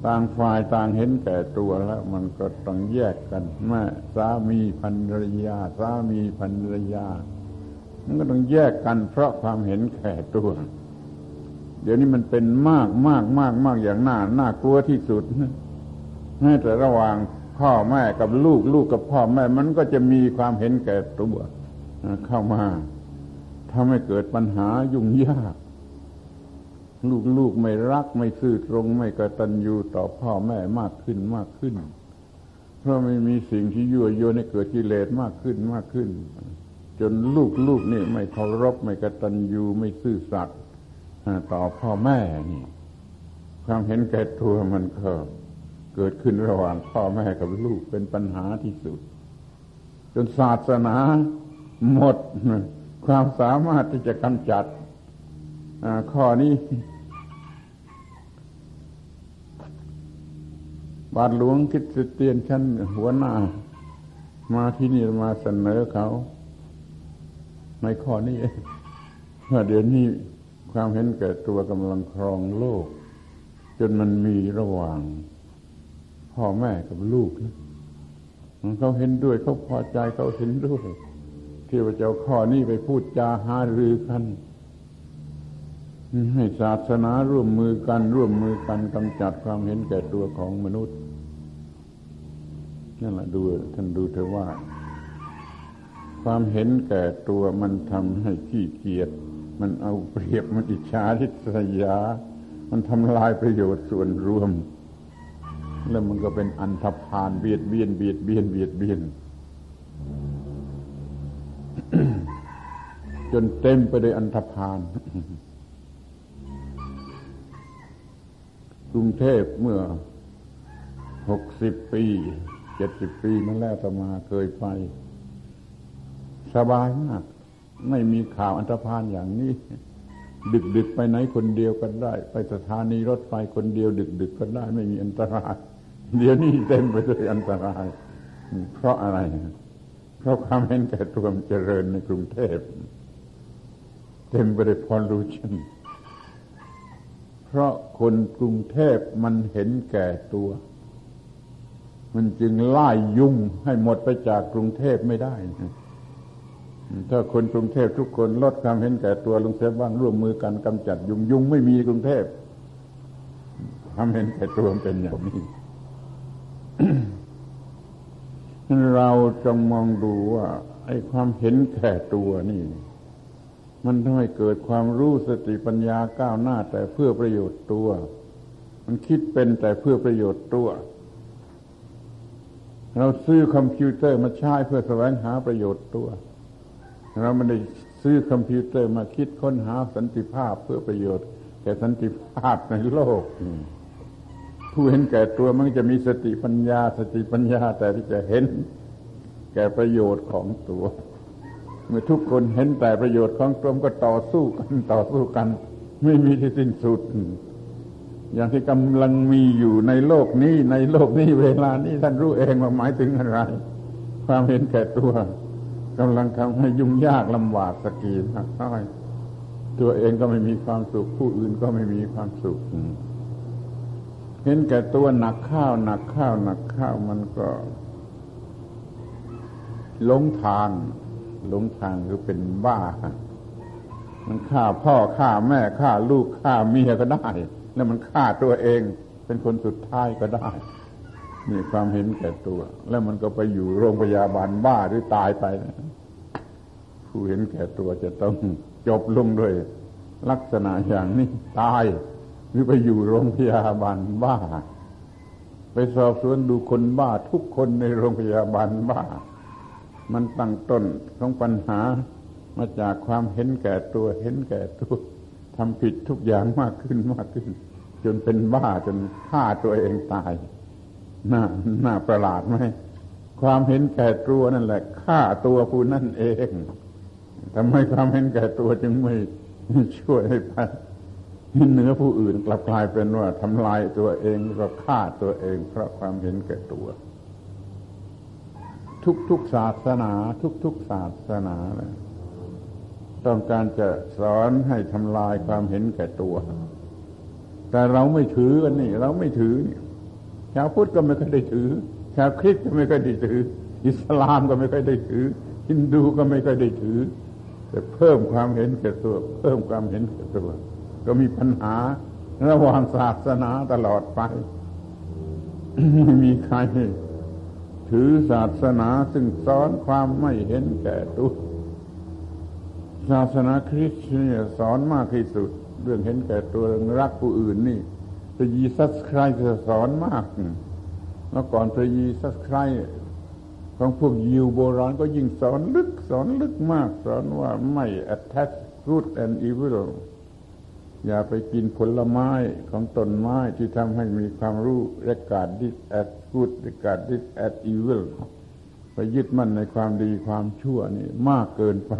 ต่างฝ่ายต่างเห็นแก่ตัวแล้ว มันก็ต้องแยกกันแม่สามีภรรยาสามีภรรยา มันก็ต้องแยกกัน เพราะความเห็นแก่ตัว เดี๋ยวนี้มันเป็นมากมากมากมากอย่างน่าน่ากลัวที่สุดแม้แต่ระหว่าง พ่อแม่กับลูกลูกกับพ่อแม่มันก็จะมีความเห็นแก่ตัวเข้ามาทำให้เกิดปัญหายุ่งยาก ลูกๆไม่รักไม่ซื่อตรงไม่กตัญญูต่อพ่อแม่มากขึ้นมากขึ้น เพราะไม่มีสิ่งที่ยั่วยวนให้เกิดกิเลสมากขึ้นมากขึ้น จนลูกๆนี่ไม่เคารพไม่กตัญญูไม่ซื่อสัตย์ต่อพ่อแม่นี่ ความเห็นแก่ตัวมันก็เเกิดขึ้นระหว่างพ่อแม่กับลูกเป็นปัญหาที่สุด จนศาสนาหมดความสามารถที่จะกำจัดข้อนี้บาทหลวงคิดสเตียนชั้นหัวหน้า มาที่นี่มาเสนอเขา ในข้อนี้ว่าเดี๋ยวนี้ความเห็นแก่ตัวกำลังครองโลก จนมันมีระหว่าง พ่อแม่กับลูกนะเขาเห็นด้วยเขาพอใจเขาเห็นด้วยที่ว่าเจ้าข้อนี้ไปพูดจาหารือกันให้ศาสนาร่วมมือกัน ร่วมมือกันกำจัดความเห็นแก่ตัวของมนุษย์นั่นแหละดูท่านดูเถอะว่า ความเห็นแก่ตัวมันทำให้ขี้เกียจมันเอาเปรียบมันอิจฉาทิษยา มันทำลายประโยชน์ส่วนรวม แล้วมันก็เป็นอันธพาลเบียดเบียนเบียดเบียนเบียดเบียนจนเต็มไปด้วยอันธพาลกรุงเทพเมื่อหกสิบปีเจ็ดสิบปีมาแล้วตมาเคยไป สบายมาก ไม่มีข่าวอันตรพานอย่างนี้ ดึกดึกไปไหนคนเดียวก็ได้ ไปสถานีรถไฟคนเดียว ดึกดึกก็ได้ไม่มีอันตราย เดี๋ยวนี้เต็มไปด้วยอันตราย เพราะอะไร เพราะความเห็นแก่ตัวมเจริญในกรุงเทพเต็มไปด้วยพอลูชันเพราะคนกรุงเทพมันเห็นแก่ตัว มันจึงไล่ยุ่งให้หมดไปจากกรุงเทพไม่ได้ ถ้าคนกรุงเทพทุกคนลดความเห็นแก่ตัวลงเสียบ้างร่วมมือกันกำจัดยุงยุงไม่มีกรุงเทพความเห็นแก่ตัวเป็นอย่างนี้ เราจงมองดูว่า ไอ้ความเห็นแก่ตัวนี่ มันทำให้เกิดความรู้สติปัญญาก้าวหน้าแต่เพื่อประโยชน์ตัว มันคิดเป็นแต่เพื่อประโยชน์ตัวเราซื้อคอมพิวเตอร์มาใช้เพื่อแสวงหาประโยชน์ตัว เราไม่ได้ซื้อคอมพิวเตอร์มาคิดค้นหาสันติภาพเพื่อประโยชน์ แก่สันติภาพในโลกผู้เห็นแก่ตัวมันจะมีสติปัญญา สติปัญญา แต่ที่จะเห็นแก่ประโยชน์ของตัว เมื่อทุกคนเห็นแต่ประโยชน์ของตนก็ต่อสู้กันต่อสู้กัน ไม่มีที่สิ้นสุด อย่างที่กำลังมีอยู่ในโลกนี้ในโลกนี้เวลานี้ท่านรู้เองว่าหมายถึงอะไร ความเห็นแก่ตัว กำลังทำให้ยุ่งยากลำบากสกีนักน้อยตัวเองก็ไม่มีความสุข ผู้อื่นก็ไม่มีความสุขเห็นแก่ตัวหนักข้าวหนักข้าวหนักข้าวมันก็หลงทางหลงทางคือเป็นบ้า มันฆ่าพ่อฆ่าแม่ฆ่าลูกฆ่าเมียก็ได้ แล้วมันฆ่าตัวเอง เป็นคนสุดท้ายก็ได้ มีความเห็นแก่ตัว แล้วมันก็ไปอยู่โรงพยาบาลบ้าหรือตายไปผู้เห็นแก่ตัวจะต้องจบลงด้วยลักษณะอย่างนี้ตาย หรือไปอยู่โรงพยาบาลบ้า ไปสอบสวนดูคนบ้าทุกคนในโรงพยาบาลบ้า มันตั้งต้นของปัญหามาจากความเห็นแก่ตัวเห็นแก่ตัวทำผิดทุกอย่างมากขึ้นมากขึ้น จนเป็นบ้าจนฆ่าตัวเองตาย น่าน่าประหลาดไหมความเห็นแก่ตัวนั่นแหละฆ่าตัวผู้นั่นเองทำไมความเห็นแก่ตัวจึงไม่ช่วยให้ไปเหนือผู้อื่นกลับกลายเป็นว่าทำลายตัวเองก็ฆ่าตัวเอง เพราะความเห็นแก่ตัว ทุกๆศาสนา ทุกๆศาสนาเลยต้องการจะสอนให้ทำลายความเห็นแก่ตัว แต่เราไม่ถือกันนี่ เราไม่ถือนี่ ชาวพุทธก็ไม่เคยได้ถือ ชาวคริสต์ก็ไม่เคยได้ถือ อิสลามก็ไม่เคยได้ถือ ฮินดูก็ไม่เคยได้ถือ แต่เพิ่มความเห็นแก่ตัว เพิ่มความเห็นแก่ตัว ก็มีปัญหาระหว่างศาสนาตลอดไปไม่มีใครถือศาสนาซึ่งสอนความไม่เห็นแก่ตัวศาสนาคริสต์เนี่ยสอนมากที่สุด เรื่องเห็นแก่ตัวเรื่องรักผู้อื่นนี่ ระยีซัสใครจะสอนมากแล้วก่อนพระยีซัสใครของพวกยิวโบราณก็ยิ่งสอนลึกสอนลึกมาก สอนว่าไม่ attach good and evil อย่าไปกินผลไม้ของต้นไม้ที่ทำให้มีความรู้ regard this as good regard this as evil ไปยึดมั่นในความดีความชั่วนี่มากเกินไป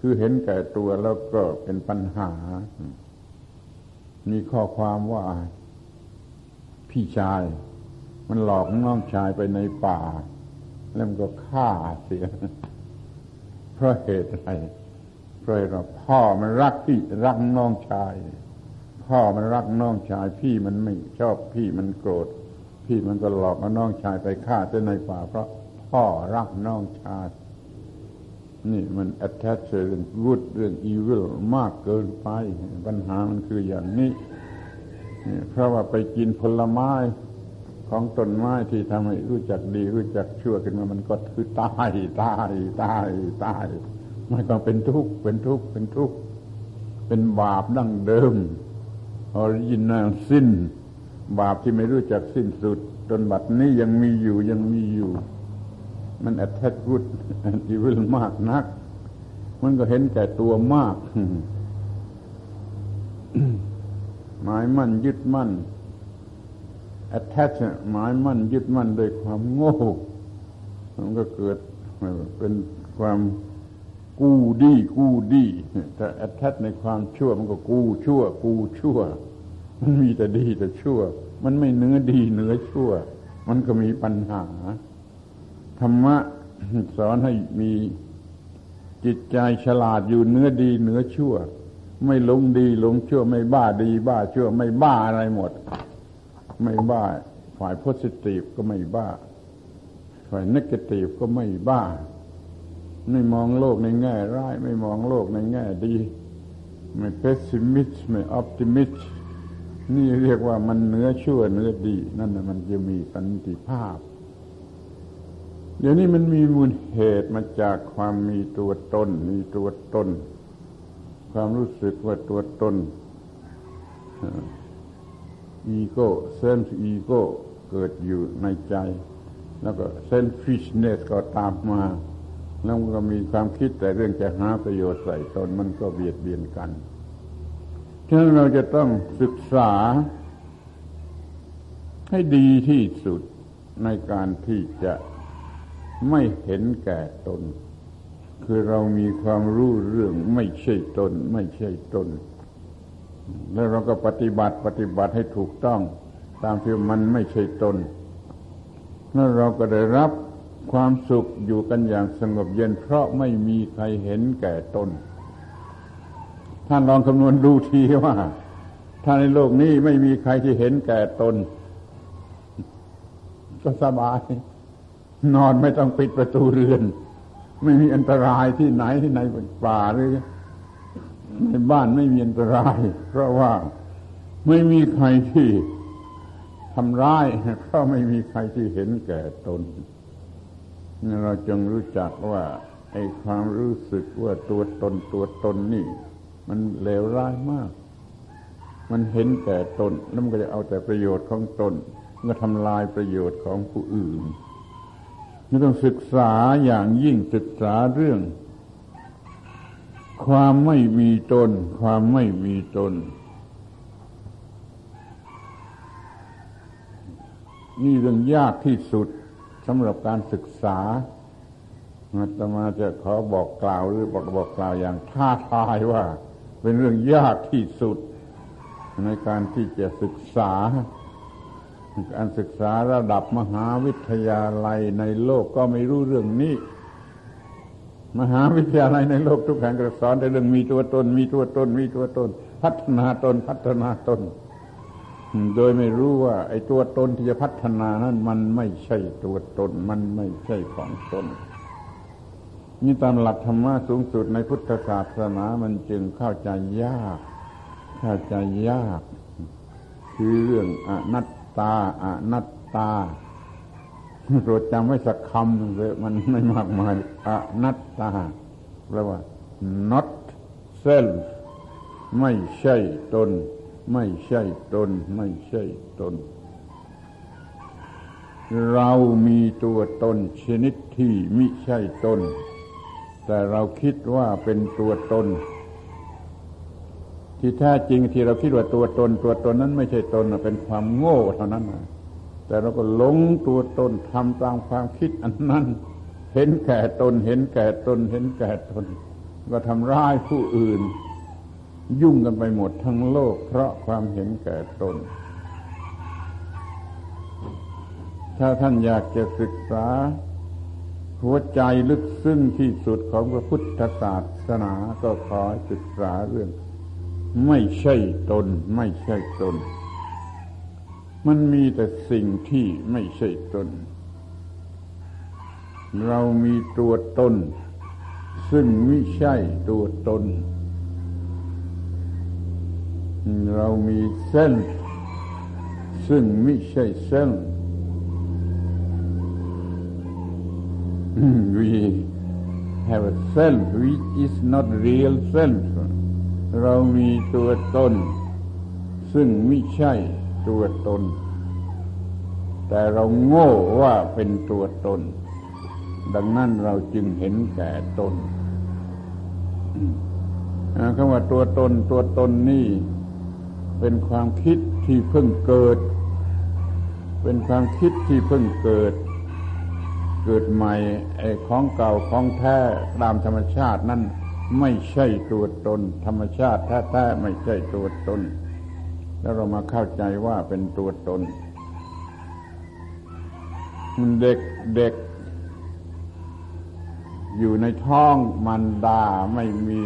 คือเห็นแก่ตัวแล้วก็เป็นปัญหา มีข้อความว่า พี่ชาย มันหลอกน้องชายไปในป่า แล้วมันก็ฆ่าเสีย เพราะเหตุอะไร เพราะเราพ่อมันรักพี่รักน้องชาย พ่อมันรักน้องชาย พี่มันไม่ชอบพี่มันโกรธ พี่มันก็หลอกเอาน้องชายไปฆ่าเส้ในป่า เพราะพ่อรักน้องชาย นี่มัน attach เรื่อง good เรื่อง evil มากเกินไป ปัญหามันคืออย่างนี้ เพราะว่าไปกินผลไม้ของต้นไม้ที่ทำให้รู้จักดีรู้จักชั่วขึ้นมามันก็คือตายตายตายตายมันก็เป็นทุกข์เป็นทุกข์เป็นทุกข์เป็นบาปดั้งเดิมออริจินัลสิ้น บาปที่ไม่รู้จักสิ้นสุดจนบัดนี้ยังมีอยู่ยังมีอยู่ มันแอ t แท g กุดอีวิลมากนัก มันก็เห็นแก่ตัวมาก หมายมั่นยึดมั่น attach หมายมั่นยึดมั่นโดยความโง่มันก็เกิดเป็นความกู้ดีกู้ดีแต่ attach ในความชั่วมันก็กู้ชั่ว กู้ชั่ว มันมีแต่ดีแต่ชั่ว มันไม่เนื้อดีเนื้อชั่ว มันก็มีปัญหาธรรมะสอนให้มีจิตใจฉลาดอยู่เนื้อดีเนื้อชั่ว ไม่หลงดีหลงชั่วไม่บ้าดี บ้าชั่วไม่บ้าอะไรหมด ไม่บ้า ฝ่ายโพสิทีฟก็ไม่บ้า ฝ่ายนิเกทีฟก็ไม่บ้า ไม่มองโลกในแง่ร้าย ไม่มองโลกในแง่ดี ไม่ pessimist ไม่ optimist นี่เรียกว่ามันเหนือชั่วเหนือดี นั่นนะมันจะมีสันติภาพ เดี๋ยวนี้มันมีมูลเหตุมาจากความมีตัวตน มีตัวตน ความรู้สึกว่าตัวตน ego self ego เกิดอยู่ในใจ แล้วก็ selfishness ก็ตามมา แล้วก็มีความคิดแต่เรื่องจะหาประโยชน์ใส่ตนมันก็เบียดเบียนกันฉะนั้นเราจะต้องศึกษาให้ดีที่สุดในการที่จะไม่เห็นแก่ตน คือเรามีความรู้เรื่องไม่ใช่ตน ไม่ใช่ตน แล้วเราก็ปฏิบัติปฏิบัติให้ถูกต้อง ตามที่มันไม่ใช่ตนแล้วเราก็ได้รับความสุขอยู่กันอย่างสงบเย็น เพราะไม่มีใครเห็นแก่ตน ท่านลองคำนวณดูทีว่า ถ้าในโลกนี้ไม่มีใครที่เห็นแก่ตน ก็สบาย นอนไม่ต้องปิดประตูเรือน ไม่มีอันตรายที่ไหนที่ในป่าหรือในบ้านไม่มีอันตราย เพราะว่าไม่มีใครที่ทำร้ายเพราะไม่มีใครที่เห็นแก่ตนเราจงรู้จักว่าไอ้ความรู้สึกว่าตัวตนตัวตนนี่ มันเลวร้ายมาก มันเห็นแก่ตนแล้วมันก็จะเอาแต่ประโยชน์ของตนก็ทำลายประโยชน์ของผู้อื่น นี่ต้องศึกษาอย่างยิ่งศึกษาเรื่อง ความไม่มีตน ความไม่มีตน นี่เรื่องยากที่สุดสำหรับการศึกษาอาตมาจะขอบอกกล่าวหรือบอกบอกกล่าวอย่างท้าทายว่า เป็นเรื่องยากที่สุดในการที่จะศึกษา การศึกษาระดับมหาวิทยาลัยในโลกก็ไม่รู้เรื่องนี้ มหาวิทยาลัยในโลกทุกแห่งก็สอนแต่เรื่องมีตัวตน มีตัวตน มีตัวตน พัฒนาตนพัฒนาตน โดยไม่รู้ว่า ไอ้ตัวตนที่จะพัฒนานั้นมันไม่ใช่ตัวตน มันไม่ใช่ของตนนี่ตามหลักธรรมะสูงสุดในพุทธศาสนามันจึงเข้าใจยาก เข้าใจยาก คือเรื่องอนัต ตาอนัตตาโปรดจำไว้สักคำเลยมันไม่มากมายอนัตตาแปลว่า not self ไม่ใช่ตน ไม่ใช่ตน ไม่ใช่ตน เรามีตัวตนชนิดที่มิใช่ตน แต่เราคิดว่าเป็นตัวตน ที่แท้จริงที่เราคิดว่าตัวตน ตัวตนนั้นไม่ใช่ตนเป็นความโง่เท่านั้นแต่เราก็หลงตัวตนทำตามความคิดอันนั้น เห็นแก่ตน เห็นแก่ตน เห็นแก่ตน ก็ทำร้ายผู้อื่น ยุ่งกันไปหมดทั้งโลก เพราะความเห็นแก่ตน ถ้าท่านอยากจะศึกษา หัวใจลึกซึ้งที่สุดของพระพุทธศาสนาก็ขอศึกษาเรื่อง ไม่ใช่ตน ไม่ใช่ตน มันมีแต่สิ่งที่ไม่ใช่ตน เรามีตัวตน ซึ่งไม่ใช่ตัวตน เรามีเส้น ซึ่งไม่ใช่เส้น we have a self which is not real self เรามีตัวตนซึ่งไม่ใช่ตัวตน แต่เราโง่ว่าเป็นตัวตน ดังนั้นเราจึงเห็นแก่ตนคำว่าตัวตนตัวตนนี่ เป็นความคิดที่เพิ่งเกิด เป็นความคิดที่เพิ่งเกิด เกิดใหม่ไอ้ของเก่าของแท้ตามธรรมชาตินั่น ไม่ใช่ตัวตน ธรรมชาติแท้ๆไม่ใช่ตัวตน แล้วเรามาเข้าใจว่าเป็นตัวตน เด็กเด็ก อยู่ในท้องมันดาไม่มี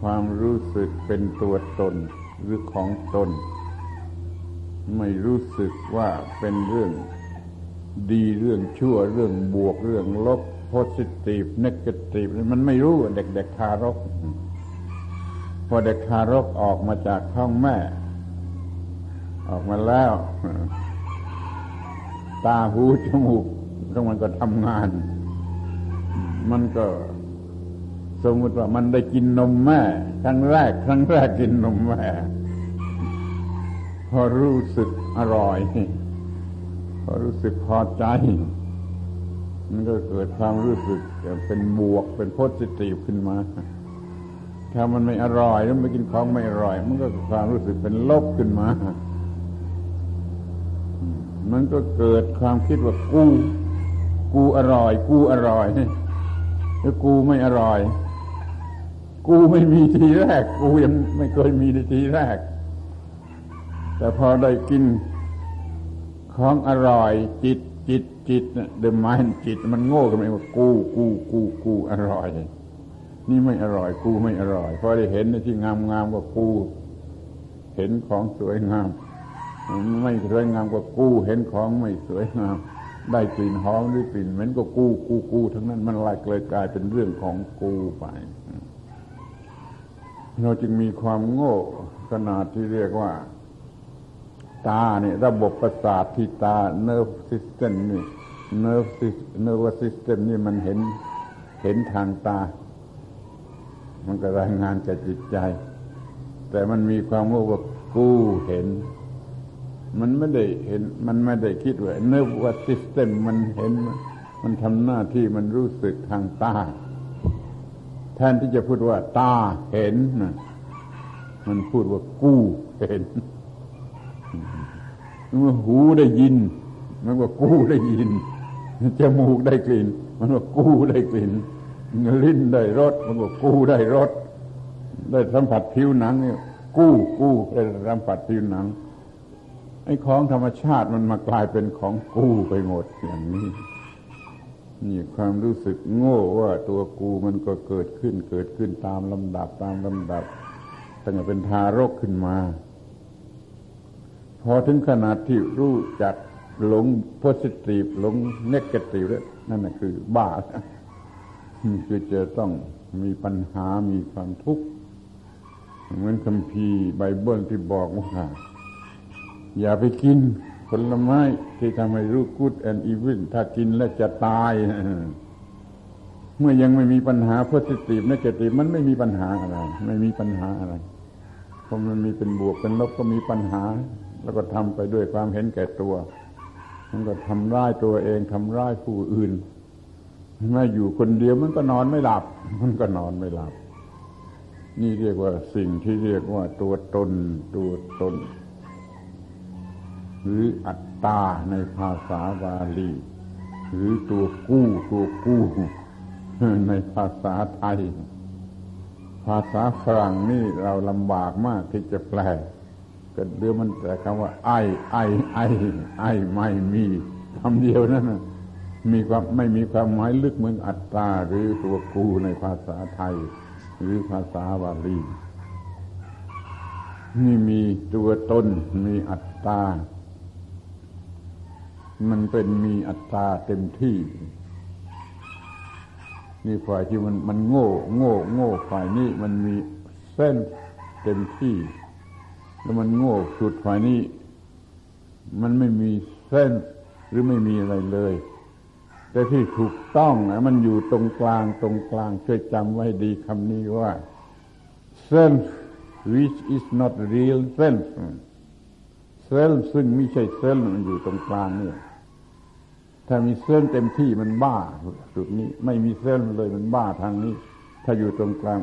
ความรู้สึกเป็นตัวตนหรือของตน ไม่รู้สึกว่าเป็นเรื่องดีเรื่องชั่วเรื่องบวกเรื่องลบ positive negative มันไม่รู้เด็กๆทารก พอเด็กทารกออกมาจากท้องแม่ ออกมาแล้ว ตาหูจมูกของมันก็ทำงาน มันก็สมมติว่ามันได้กินนมแม่ครั้งแรก ครั้งแรกกินนมแม่ พอรู้สึกอร่อย พอรู้สึกพอใจ มันก็เกิดความรู้สึกเป็นบวกเป็นโพสิทีฟขึ้นมา ถ้ามันไม่อร่อยแล้วไม่กินของไม่อร่อย มันก็ความรู้สึกเป็นลบขึ้นมา มันก็เกิดความคิดว่ากูกูอร่อย กูอร่อยแล้วกูไม่อร่อย กูไม่มีทีแรก กูยังไม่เคยมีในทีแรก แต่พอได้กินของอร่อยจิต จิตจิตเดมาจิตมันโง่กันไปว่ากูกูกูกูอร่อย นี่ไม่อร่อย กูไม่อร่อยพอได้เห็นในที่งามงามว่ากู เห็นของสวยงาม ไม่สวยงามกว่ากูเห็นของไม่สวยงาม ได้กลิ่นหอมหรือกลิ่นเหม็นก็กูกูกูทั้งนั้นมันลายเลยกลายเป็นเรื่องของกูไป เราจึงมีความโง่ขนาดที่เรียกว่า ตาเนี่ยระบบประสาทที่ตาเน r ร์ s ิสเต็มนี่เน r ร์ s เน r ร์ s ิสเต็มนี่มันเห็นเห็นทางตา มันก็รายงานกับจิตใจ แต่มันมีความโง่ว่ากู้เห็น มันไม่ได้เห็น มันไม่ได้คิดว่าเนื้อว่าซิสเต็มมันเห็น มันทำหน้าที่มันรู้สึกทางตา แทนที่จะพูดว่า ตาเห็น มันพูดว่ากู้เห็น มื่อหูได้ยิน มันว่ากู้ได้ยินจมูกได้กลิ่น มันว่ากู้ได้กลิ่นลิ้นได้รสมันว่ากู้ได้รสได้สัมผัสผิวหนังเนี่ยกู้กู้ได้สัมผัสผิวหนังไอ้ของธรรมชาติมันมากลายเป็นของกู้ไปหมดอย่างนี้นี่ความรู้สึกโง่ว่าตัวกูมันก็เกิดขึ้นเกิดขึ้นตามลำดับตามลำดับตั้งแต่เป็นทารกขึ้นมา พอถึงขนาดที่รู้จักหลงโพสิทีฟหลงเนกาทีฟแล้วนั่นคือบ้าคือจะต้องมีปัญหามีความทุกข์เหมือนคัมภีร์ไบเบิลที่บอกว่าอย่าไปกินผลไม้ที่ทำให้รู้กุดแอนอีวินถ้ากินแล้วจะตาย เมื่อยังไม่มีปัญหาโพสิทีฟนกาทีฟมันไม่มีปัญหาอะไร ไม่มีปัญหาอะไรเพราะมันมีเป็นบวกเป็นลบก็มีปัญหา แล้วก็ทำไปด้วยความเห็นแก่ตัว มันก็ทำร้ายตัวเองทำร้ายผู้อื่นแม้อยู่คนเดียวมันก็นอนไม่หลับ มันก็นอนไม่หลับ นี่เรียกว่าสิ่งที่เรียกว่าตัวตนตัวตน หรืออัตตาในภาษาบาลี หรือตัวกู้ตัวกู้ในภาษาไทย ภาษาฝรั่งนี่เราลำบากมากที่จะแปล ก็เรือมันแต่คำว่า ไอไอไอไอไม่มีคำเดียวนั่นมีความไม่มีความหมายลึกเหมือนอัตตา หรือตัวกูในภาษาไทย หรือภาษาบาลีนี่มีตัวตนมีอัตตา มันเป็นมีอัตราเต็มที่ นี่ฝ่ายที่มันมันโง่ โง่ โง่ฝ่ายนี้มันมีเส้นเต็มที่ แล้วมันโง่สุดฝ่ายนี้ มันไม่มีเส้นหรือไม่มีอะไรเลย แต่ที่ถูกต้องนะมันอยู่ตรงกลางตรงกลาง ช่วยจำไว้ดีคำนี้ว่า self which is not real self self ซึ่งไม่ใช่ self มันอยู่ตรงกลางนี่ถ้ามีเส้นเต็มที่มันบ้าจุดนี้ ไม่มีเส้นเลยมันบ้าทางนี้ ถ้าอยู่ตรงกลาง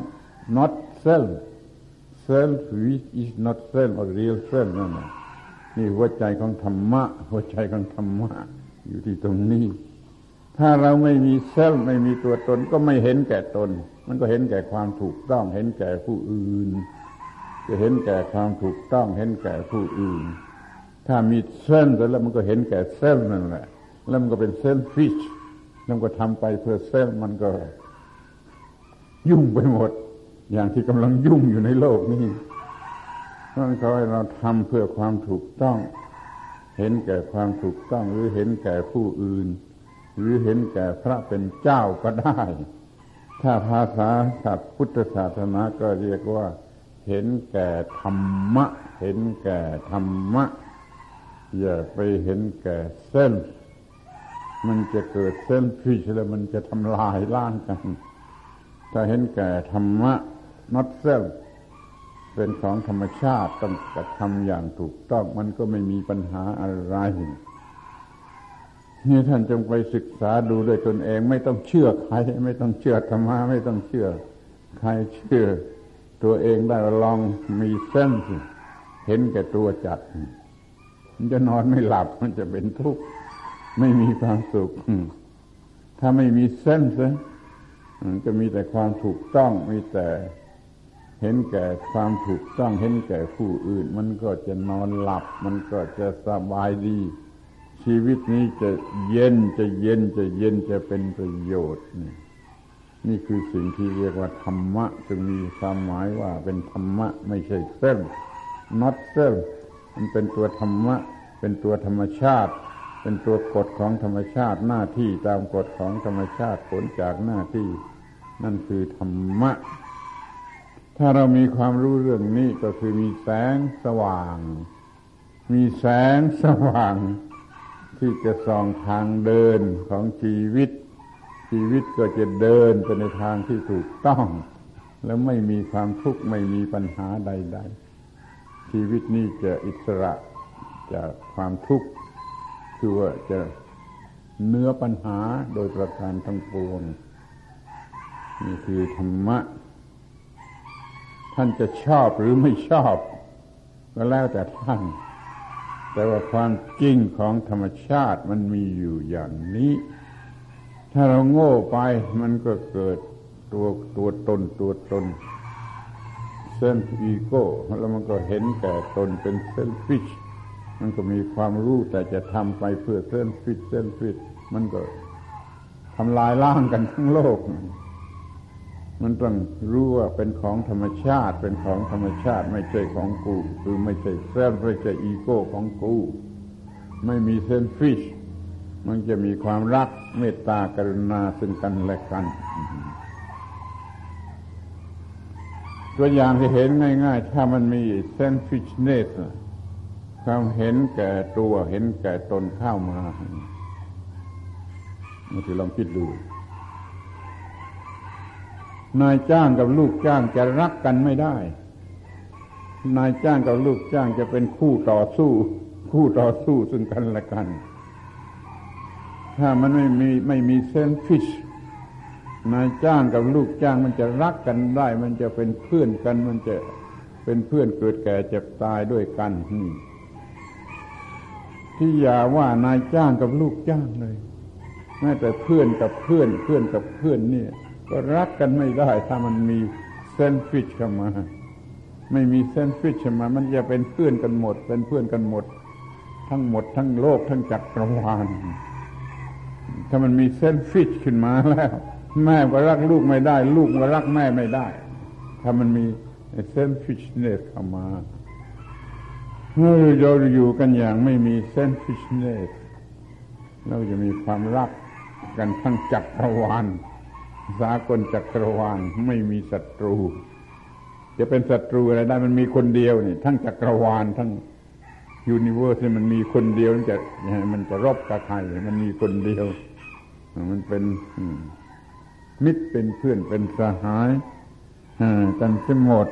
not self self which is not self or real self นั่นแหละนี่หัวใจของธรรมะ หัวใจของธรรมะ อยู่ที่ตรงนี้ ถ้าเราไม่มีเซลไม่มีตัวตนก็ไม่เห็นแก่ตน มันก็เห็นแก่ความถูกต้อง เห็นแก่ผู้อื่น จะเห็นแก่ความถูกต้อง เห็นแก่ผู้อื่น ถ้ามีเส้นแล้วมันก็เห็นแก่เซลนั่นแหละ แล้วมันก็เป็นเซลฟิชแล้วก็ทำไปเพื่อเซลมันก็ ยุ่งไปหมด อย่างที่กำลังยุ่งอยู่ในโลกนี้เพราะเขาให้เราทำเพื่อความถูกต้อง เห็นแก่ความถูกต้องหรือเห็นแก่ผู้อื่น หรือเห็นแก่พระเป็นเจ้าก็ได้ ถ้าภาษาศัพท์พุทธศาสนาก็เรียกว่า เห็นแก่ธรรมะ เห็นแก่ธรรมะ อย่าไปเห็นแก่เส้นมันจะเกิดเส้นฟิชแล้วมันจะทำลายล้างกัน ถ้าเห็นแก่ธรรมะ นัดเซลเป็นของธรรมชาติต้องกระทำอย่างถูกต้องมันก็ไม่มีปัญหาอะไรนี่ท่านจงไปศึกษาดูด้วยตนเอง ไม่ต้องเชื่อใคร ไม่ต้องเชื่อธรรมะไม่ต้องเชื่อ ใครเชื่อ ตัวเองได้ลองมีเส้นเห็นแก่ตัวจัด มันจะนอนไม่หลับมันจะเป็นทุกข์ไม่มีความสุขถ้าไม่มีเส้นซะมันจะมีแต่ความถูกต้องมีแต่ เห็นแก่ความถูกต้องเห็นแก่ผู้อื่น มันก็จะนอนหลับ มันก็จะสบายดี ชีวิตนี้จะเย็นจะเย็นจะเย็นจะเป็นประโยชน์นี่นี่คือสิ่งที่เรียกว่าธรรมะจึงมีความหมายว่าเป็นธรรมะไม่ใช่เส้น not self มันเป็นตัวธรรมะ เป็นตัวธรรมชาติ เป็นตัวกฎของธรรมชาติหน้าที่ตามกฎของธรรมชาติผลจากหน้าที่ นั่นคือธรรมะ ถ้าเรามีความรู้เรื่องนี้ก็คือมีแสงสว่าง มีแสงสว่าง ที่จะส่องทางเดินของชีวิต ชีวิตก็จะเดินไปในทางที่ถูกต้อง แล้วไม่มีความทุกข์ไม่มีปัญหาใด ๆ ชีวิตนี้จะอิสระจากความทุกข์คือว่าจะเนื้อปัญหาโดยประการทั้งปวงนี่คือธรรมะ ท่านจะชอบหรือไม่ชอบ ก็แล้วแต่ท่าน แต่ว่าความจริงของธรรมชาติมันมีอยู่อย่างนี้ ถ้าเราโง่ไปมันก็เกิดตัวตัวตนตัวตน self ego แล้วมันก็เห็นแก่ตนเป็น selfish มันก็มีความรู้แต่จะทำไปเพื่อ selfish selfish มันก็ทำลายล้างกันทั้งโลก มันต้องรู้ว่าเป็นของธรรมชาติ เป็นของธรรมชาติ ไม่ใช่ของกู คือไม่ใช่ self ไม่ใช่อีโก้ของกู ไม่มี selfish มันจะมีความรักเมตตากรุณาซึ่งกันและกัน ตัวอย่างที่เห็นง่าย ๆ ถ้ามันมี selfishness ความเห็นแก่ตัวเห็นแก่ตนเข้ามามาถือลองคิดดู นายจ้างกับลูกจ้างจะรักกันไม่ได้ นายจ้างกับลูกจ้างจะเป็นคู่ต่อสู้ คู่ต่อสู้ซึ่งกันและกัน ถ้ามันไม่มีไม่มีเซนฟิชนายจ้างกับลูกจ้างมันจะรักกันได้ มันจะเป็นเพื่อนกัน มันจะเป็นเพื่อนเกิดแก่เจ็บตายด้วยกันที่อย่าว่านายจ้างกับลูกจ้างเลยแม้แต่เพื่อนกับเพื่อนเพื่อนกับเพื่อนเนี่ย ก็รักกันไม่ได้ ถ้ามันมีselfish เข้ามา ไม่มี selfish เข้ามา มันจะเป็นเพื่อนกันหมด เป็นเพื่อนกันหมด ทั้งหมด ทั้งโลกทั้งจักรวาลถ้ามันมี selfish ขึ้นมาแล้ว แม่ก็รักลูกไม่ได้ ลูกก็รักแม่ไม่ได้ ถ้ามันมี selfishness เข้ามาเราอยู่กันอย่างไม่มี selfishness เราจะมีความรักกันทั้งจักรวาล สากลจักรวาลไม่มีศัตรู จะเป็นศัตรูอะไรได้มันมีคนเดียวนี่ ทั้งจักรวาลทั้งยูนิเวอร์สมันมีคนเดียวมันจะมันจะรบกับใครมันมีคนเดียว มันเป็นมิตรเป็นเพื่อนเป็นสหายกันทั้งหมด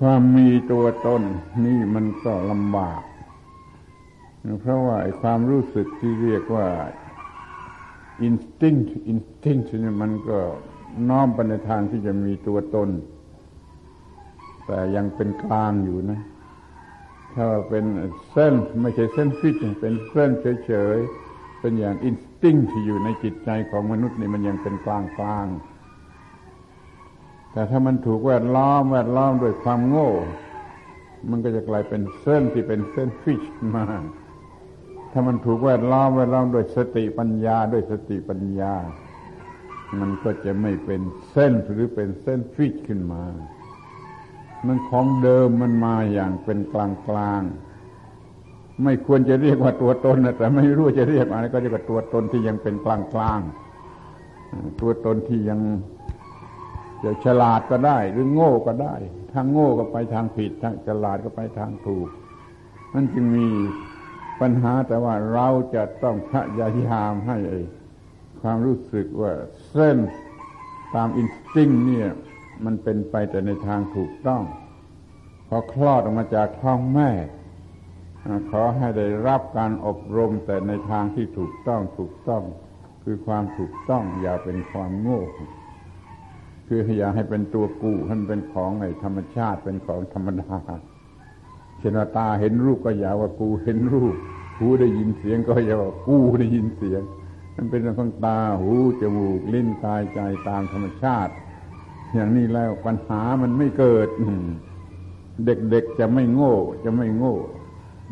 ความมีตัวตนนี่มันก็ลำบาก เพราะว่าความรู้สึกที่เรียกว่า instinct instinct เนี่มันก็น้อมไปในทางที่จะมีตัวตน แต่ยังเป็นกลางอยู่นะ ถ้าเป็นเส้นไม่ใช่เส้นฟิตเป็นเส้นเฉยๆ เป็นอย่างอินสติ้งที่อยู่ในจิตใจของมนุษย์นี่มันยังเป็นกลางกลางแต่ถ้ามันถูกแวดล้อมแวดล้อมด้วยความโง่ มันก็จะกลายเป็นเส้นที่เป็นเส้นฟิชมา ถ้ามันถูกแวดล้อมแวดล้อมด้วยสติปัญญาด้วยสติปัญญา มันก็จะไม่เป็นเส้นหรือเป็นเส้นฟิชขึ้นมา มันของเดิมมันมาอย่างเป็นกลางกลางไม่ควรจะเรียกว่าตัวตนนะแต่ไม่รู้จะเรียกอะไรก็เรียกว่าตัวตนที่ยังเป็นกลางกลางตัวตนที่ยังจะฉลาดก็ได้ หรือโง่ก็ได้ ทางโง่ก็ไปทางผิดทางฉลาดก็ไปทางถูกนั่นจึงมี ปัญหาแต่ว่าเราจะต้องพยายามให้ความรู้สึกว่าเส้นตามอินสติ้งเนี่ย มันเป็นไปแต่ในทางถูกต้อง พอคลอดออกมาจากท้องแม่ ขอให้ได้รับการอบรมแต่ในทางที่ถูกต้องถูกต้อง คือความถูกต้องอย่าเป็นความโง่ คืออย่าให้เป็นตัวกูให้เป็นของไอ้ธรรมชาติเป็นของธรรมดา เช่นว่าตาเห็นรูปก็อย่าว่ากูเห็นรูป หูได้ยินเสียงก็อย่าว่ากูได้ยินเสียง มันเป็นเรื่องของตาหูจมูกลิ้นกายใจตามธรรมชาติ อย่างนี้แล้วปัญหามันไม่เกิดเด็กๆจะไม่โง่ จะไม่โง่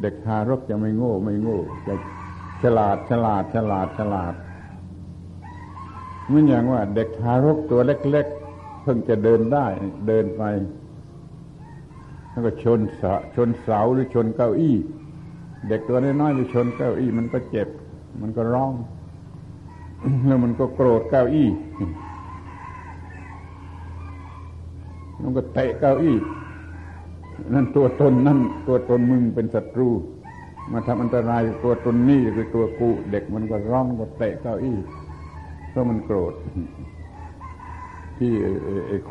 เด็กทารกจะไม่โง่ ไม่โง่จะฉลาดฉลาดฉลาดฉลาดเหมือนอย่างว่า เด็กทารกตัวเล็ก ๆ เพิ่งจะเดินได้ เดินไป แล้วก็ชนเสาชนเสาหรือชนเก้าอี้ เด็กตัวน้อยๆไปชนเก้าอี้มันก็เจ็บ มันก็ร้อง แล้วมันก็โกรธเก้าอี้มันก็เตะเก้าอี้ นั่นตัวตนนั่นตัวตนมึงเป็นศัตรู มาทำอันตรายตัวตนนี่คือตัวกู เด็กมันก็ร้องก็เตะเก้าอี้เพราะมันโกรธ ที่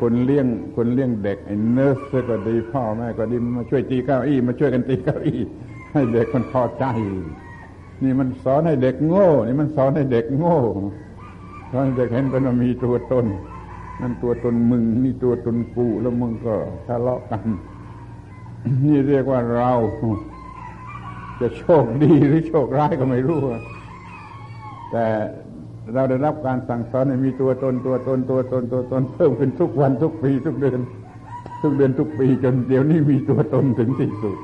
คนเลี้ยงคนเลี้ยงเด็กไอ้เนิร์สก็ดีพ่อแม่ก็ดีมาช่วยตีเก้าอี้มาช่วยกันตีเก้าอี้ ให้เด็กมันพอใจ นี่มันสอนให้เด็กโง่ นี่มันสอนให้เด็กโง่สอนให้เด็กเห็นเป็นว่ามีตัวตนนั่นตัวตนมึงนี่ตัวตนกูแล้วมึงก็ทะเลาะกัน นี่เรียกว่าเรา จะโชคดีหรือโชคร้ายก็ไม่รู้แต่ เราได้รับการสั่งสอนให้มีตัวตนตัวตนตัวตนตัวตนเพิ่มขึ้นทุกวันทุกปีทุกเดือน ทุกเดือนทุกปีจนเดี๋ยวนี้มีตัวตนถึงที่สุด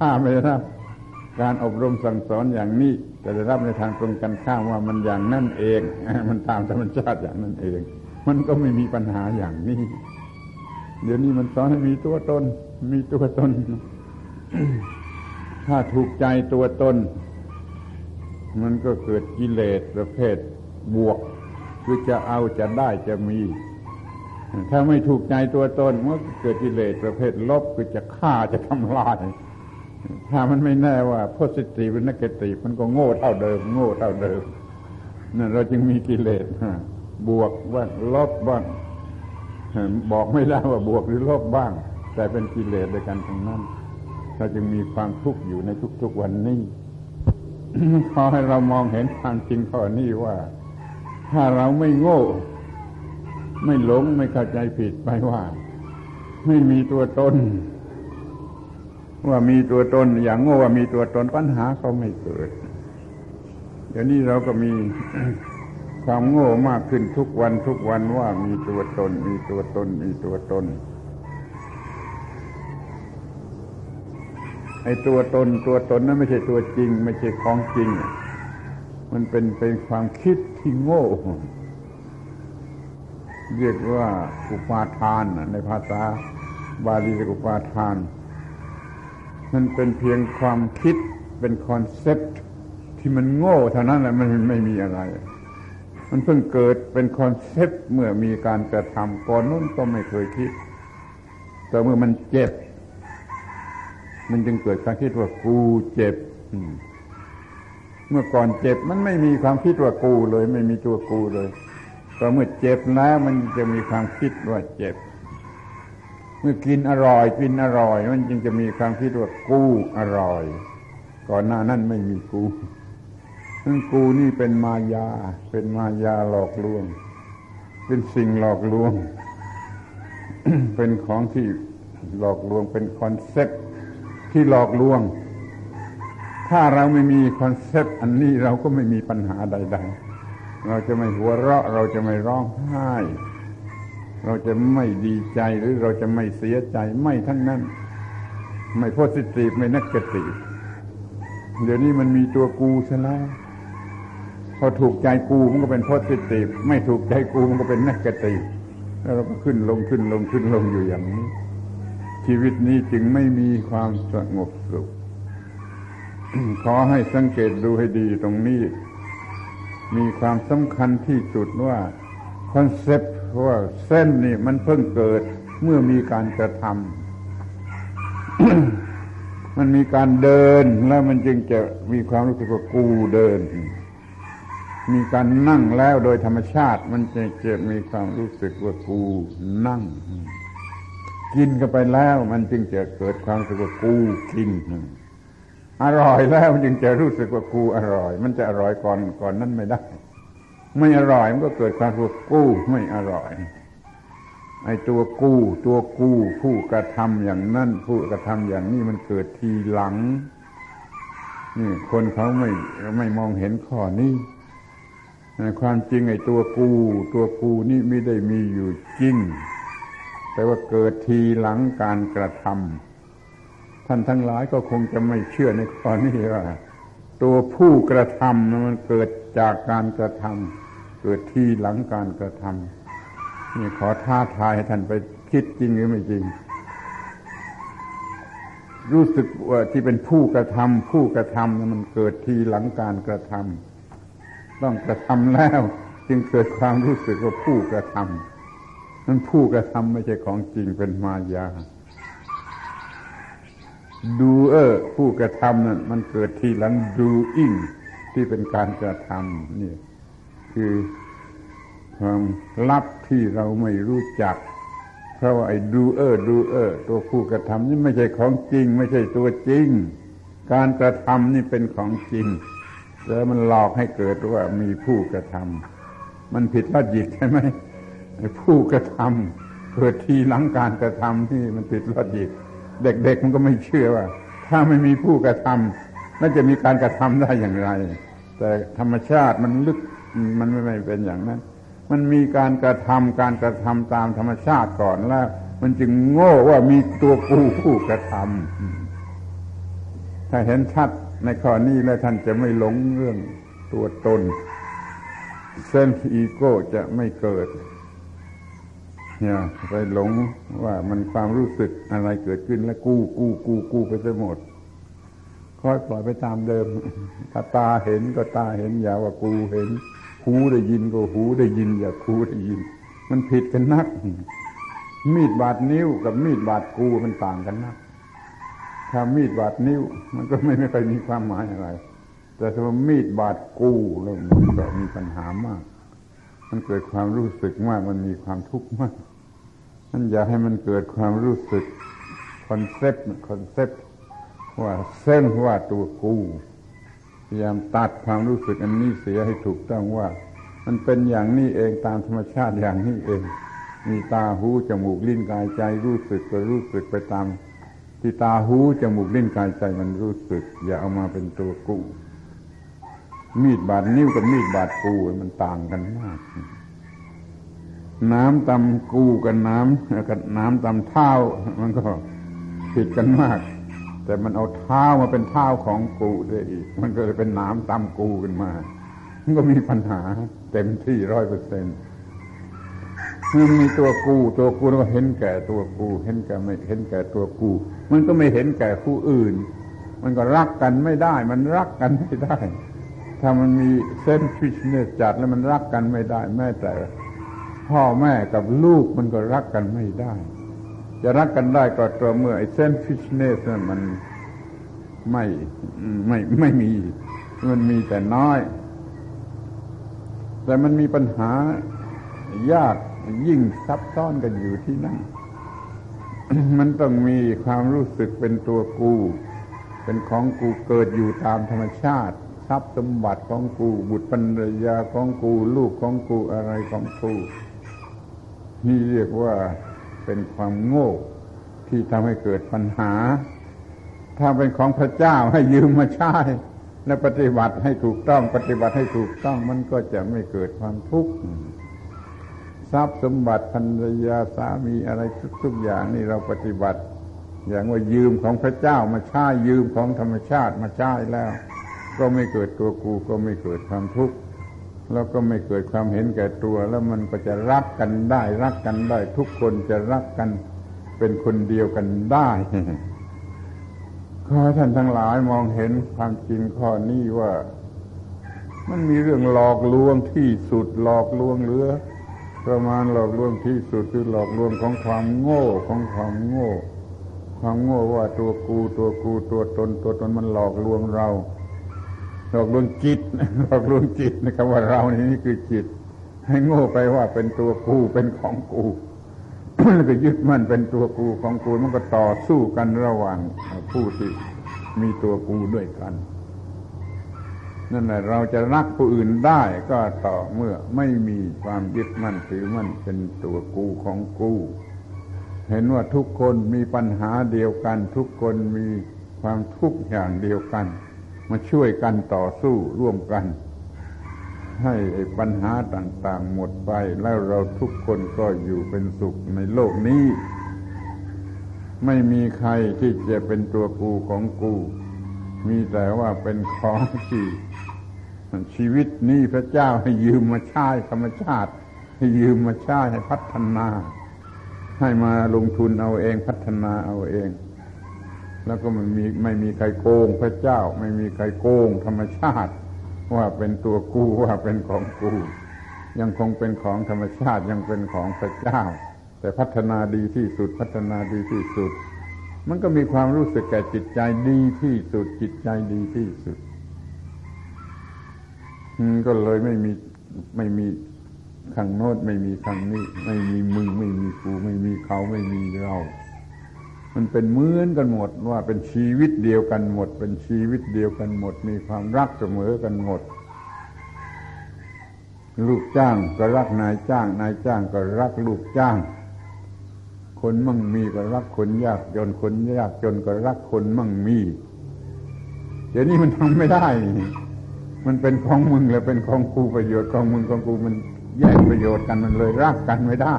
ถ้าไม่ได้รับ การอบรมสั่งสอนอย่างนี้จะได้รับในทางตรงกันข้ามว่ามันอย่างนั่นเอง มันตามธรรมชาติอย่างนั่นเอง มันก็ไม่มีปัญหาอย่างนี้ เดี๋ยวนี้มันสอนให้มีตัวตน มีตัวตน ถ้าถูกใจตัวตน มันก็เกิดกิเลสประเภทบวกคือจะเอาจะได้จะมี ถ้าไม่ถูกใจตัวตนมันก็เกิดกิเลสประเภทลบคือจะฆ่าจะทำลาย ถ้ามันไม่แน่ว่า positive หรือ negative มันก็โง่เท่าเดิม โง่เท่าเดิมนั่นเราจึงมีกิเลสบวกบ้างลบบ้างบอกไม่ได้ว่าบวกหรือลบบ้าง แต่เป็นกิเลสด้วยกันทั้งนั้นเราจึงมีความทุกข์อยู่ในทุกๆวันนี้ ขอให้เรามองเห็นความจริงข้อนี้ว่า ถ้าเราไม่โง่ ไม่หลงไม่เข้าใจผิดไปว่า ไม่มีตัวตน ว่ามีตัวตน อย่างโง่ว่ามีตัวตนปัญหาเขาไม่เกิด เดี๋ยวนี้เราก็มีความโง่มากขึ้นทุกวันทุกวันว่ามีตัวตน มีตัวตน มีตัวตน ไอ้ตัวตนตัวตนนั้นไม่ใช่ตัวจริง ไม่ใช่ของจริง มันเป็นเป็นความคิดที่โง่ เรียกว่าอุปาทานในภาษาบาลีกอุปาทาน มันเป็นเพียงความคิดเป็นคอนเซปต์ที่มันโง่เท่านั้นแหละมันไม่มีอะไร มันเพิ่งเกิดเป็นคอนเซปต์เมื่อมีการกระทำก่อนนู้นก็ไม่เคยคิด แต่เมื่อมันเจ็บ มันจึงเกิดการคิดว่ากูเจ็บเมื่อก่อนเจ็บมันไม่มีความคิดว่ากูเลย ไม่มีตัวกูเลยแต่เมื่อเจ็บแล้วมันจะมีความคิดว่าเจ็บ เมื่อกินอร่อยกินอร่อย มันจึงจะมีความคิดว่ากูอร่อย ก่อนหน้านั้นไม่มีกูซึ่งกูนี่เป็นมายา เป็นมายาหลอกลวง เป็นสิ่งหลอกลวง เป็นของที่หลอกลวงเป็น concept ที่หลอกลวง ถ้าเราไม่มี concept อันนี้เราก็ไม่มีปัญหาใด ๆ เราจะไม่หัวเราะ เราจะไม่ร้องไห้ เราจะไม่ดีใจหรือเราจะไม่เสียใจไม่ทั้งนั้น ไม่โพสิทีฟไม่นักกติเดี๋ยวนี้มันมีตัวกูซะแล้วพอถูกใจกูมันก็เป็นโพสิทีฟไม่ถูกใจกูมันก็เป็นนักกติแล้วเราก็ขึ้นลงขึ้นลงขึ้นลงอยู่อย่างนี้ ชีวิตนี้จึงไม่มีความสงบสุข ขอให้สังเกตดูให้ดีตรงนี้ มีความสำคัญที่สุดว่าคอนเซปต์ว่าเส้นนี่มันเพิ่งเกิดเมื่อมีการกระทำมันมีการเดินแล้วมันจึงจะมีความรู้สึกว่ากูเดิน มีการนั่งแล้วโดยธรรมชาติ มันจะจะมีความรู้สึกว่ากูนั่ง กินกันไปแล้วมันจึงจะเกิดความรู้สึกว่ากูกินอร่อยแล้วมันจึงจะรู้สึกว่ากูอร่อย มันจะอร่อยก่อนก่อนนั้นไม่ได้ ไม่อร่อยมันก็เกิดความรู้กู้ไม่อร่อยไอ้ตัวกู้ตัวกู้ผู้กระทำอย่างนั้นผู้กระทำอย่างนี้มันเกิดทีหลังนี่คนเขาไม่ไม่มองเห็นข้อนี้ความจริงไอ้ตัวกูตัวกูนี่ไม่ได้มีอยู่จริง แต่ว่าเกิดทีหลังการกระทำท่านทั้งหลายก็คงจะไม่เชื่อในข้อนี้ว่า ตัวผู้กระทำมันเกิดจากการกระทำเกิดทีหลังการกระทำนี่ขอท้าทายให้ท่านไปคิดจริงหรือไม่จริง รู้สึกว่าที่เป็นผู้กระทำผู้กระทำมันเกิดทีหลังการกระทำต้องกระทำแล้ว จึงเกิดความรู้สึกว่าผู้กระทำ นั้นผู้กระทำไม่ใช่ของจริงเป็นมายา ดูเออผู้กระทำนั้นมันเกิดทีหลังดูอิงที่เป็นการกระทำนี่คือความลับที่เราไม่รู้จัก เพราะว่าไอ้ดูเออดูเออตัวผู้กระทำนี่ไม่ใช่ของจริง ไม่ใช่ตัวจริง การกระทำนี่เป็นของจริงแล้วมันหลอกให้เกิดว่ามีผู้กระทำมันผิดลอจิกใช่ไหม ผู้กระทำเกิดทีหลังการกระทำที่มันผิดลอจิกเด็กๆมันก็ไม่เชื่อว่า ถ้าไม่มีผู้กระทำน่าจะมีการกระทำได้อย่างไร แต่ธรรมชาติมันลึกมันไม่เป็นอย่างนั้น มันมีการกระทำการกระทำตามธรรมชาติก่อนแล้ว มันจึงโง่ว่ามีตัวกูผู้กระทำถ้าเห็นชัดในข้อนี้แล้วท่านจะไม่หลงเรื่องตัวตนเซนอีโก้จะไม่เกิด เนี่ยไปหลงว่ามันความรู้สึกอะไรเกิดขึ้นแล้วกู้กู้กู้กู้ไปซะหมดค่อยปล่อยไปตามเดิม ถ้าตาเห็นก็ตาเห็นอย่าว่ากูเห็น หูได้ยินก็หูได้ยิน อย่าคูได้ยิน มันผิดกันนัก มีดบาดนิ้วกับมีดบาดกูมันต่างกันนัก ถ้ามีดบาดนิ้ว มันก็ไม่ไม่ไปมีความหมายอะไร แต่ถ้ามีดบาดกูแล้วมันก็มีปัญหามาก มันเกิดความรู้สึกมากมันมีความทุกข์มาก มันอยากให้มันเกิดความรู้สึก concept concept ว่า self ว่าตัวกูพยายามตัดความรู้สึกอันนี้เสียให้ถูกต้องว่า มันเป็นอย่างนี้เองตามธรรมชาติอย่างนี้เอง มีตาหูจมูกลิ้นกายใจรู้สึกก็รู้สึกไปตามที่ตาหูจมูกลิ้นกายใจมันรู้สึก อย่าเอามาเป็นตัวกู้มีดบาดนิ้วกับมีดบาดกูมันต่างกันมาก น้ำตำกูกับน้ำกับน้ำตำเท้า มันก็ผิดกันมาก แต่มันเอาเท้ามาเป็นเท้าของกูได้อีก มันก็เลยเป็นน้ำตำกูขึ้นมามันก็มีปัญหา เต็มที่ร้อยเปอร์เซ็นต์มันมีตัวกูตัวกูแล้วก็เห็นแก่ตัวกู เห็นแก่ไม่เห็นแก่ตัวกู มันก็ไม่เห็นแก่ผู้อื่น มันก็รักกันไม่ได้ มันรักกันไม่ได้ ถ้ามันมีเส้นฟิชเนสจัดแล้วมันรักกันไม่ได้แม้แต่ พ่อแม่กับลูกมันก็รักกันไม่ได้ จะรักกันได้ก็ต่อเมื่อไอ้เส้นฟิชเนสมันไม่ไม่ไม่มี มันมีแต่น้อย แต่มันมีปัญหายากยิ่งซับซ้อนกันอยู่ที่นั่น มันต้องมีความรู้สึกเป็นตัวกู เป็นของกูเกิดอยู่ตามธรรมชาติทรัพย์สมบัติของกู บุตรปัญญาของกู ลูกของกูอะไรของกู นี่เรียกว่าเป็นความโง่ที่ทำให้เกิดปัญหา ถ้าเป็นของพระเจ้าให้ยืมมาใช้และปฏิบัติให้ถูกต้อง ปฏิบัติให้ถูกต้องมันก็จะไม่เกิดความทุกข์ทรัพย์สมบัติภรรยาสามีอะไรทุกๆอย่างนี่เราปฏิบัติ อย่างว่ายืมของพระเจ้ามาใช้ยืมของธรรมชาติมาใช้แล้ว ก็ไม่เกิดตัวกูก็ไม่เกิดความทุกข์ แล้วก็ไม่เกิดความเห็นแก่ตัว แล้วมันก็จะรักกันได้ รักกันได้ ทุกคนจะรักกันเป็นคนเดียวกันได้ขอท่านทั้งหลายมองเห็นความจริงข้อนี้ว่า มันมีเรื่องหลอกลวงที่สุดหลอกลวงเหลือ ประมาณหลอกลวงที่สุดคือหลอกลวงของความโง่ของความโง่ ความโง่ว่าตัวกูตัวกูตัวตนตัวตนมันหลอกลวงเรา หลอกลวงจิตหลอกลวงจิตนะครับว่าเรานี่นี่คือจิต ให้โง่ไปว่าเป็นตัวกูเป็นของกูแล้วก็ยึดมั่นเป็นตัวกูของกูมันก็ต่อสู้กันระหว่างผู้ที่มีตัวกูด้วยกัน นั่นแหละเราจะรักผู้อื่นได้ก็ต่อเมื่อไม่มีความยึดมั่นถือมั่นเป็นตัวกูของกู เห็นว่าทุกคนมีปัญหาเดียวกัน ทุกคนมีความทุกข์อย่างเดียวกัน มาช่วยกันต่อสู้ร่วมกัน ให้ปัญหาต่างๆหมดไปแล้วเราทุกคนก็อยู่เป็นสุขในโลกนี้ ไม่มีใครที่จะเป็นตัวกูของกู มีแต่ว่าเป็นของที่ชีวิตนี้พระเจ้าให้ยืมมาใช้ธรรมชาติ ให้ยืมมาใช้ให้พัฒนา ให้มาลงทุนเอาเองพัฒนาเอาเอง แล้วก็มันมีไม่มีใครโกงพระเจ้า ไม่มีใครโกงธรรมชาติ ว่าเป็นตัวกูว่าเป็นของกู ยังคงเป็นของธรรมชาติยังเป็นของพระเจ้า แต่พัฒนาดีที่สุดพัฒนาดีที่สุด มันก็มีความรู้สึกแก่จิตใจดีที่สุดจิตใจดีที่สุดก็เลยไม่มีไม่มีข้างโน้นไม่มีข้างนี้ ไม่มีมึงไม่มีกูไม่มีเขาไม่มีเรา มันเป็นเหมือนกันหมดว่าเป็นชีวิตเดียวกันหมด เป็นชีวิตเดียวกันหมด มีความรักเสมอกันหมด ลูกจ้างก็รักนายจ้าง นายจ้างก็รักลูกจ้าง คนมั่งมีก็รักคนยากจนคนยากจนก็รักคนมั่งมีเดี๋ยวนี้มันทำไม่ได้ มันเป็นของมึงแล้วเป็นของกูประโยชน์ของมึงของกูมันแย่งประโยชน์กันมันเลยรักกันไม่ได้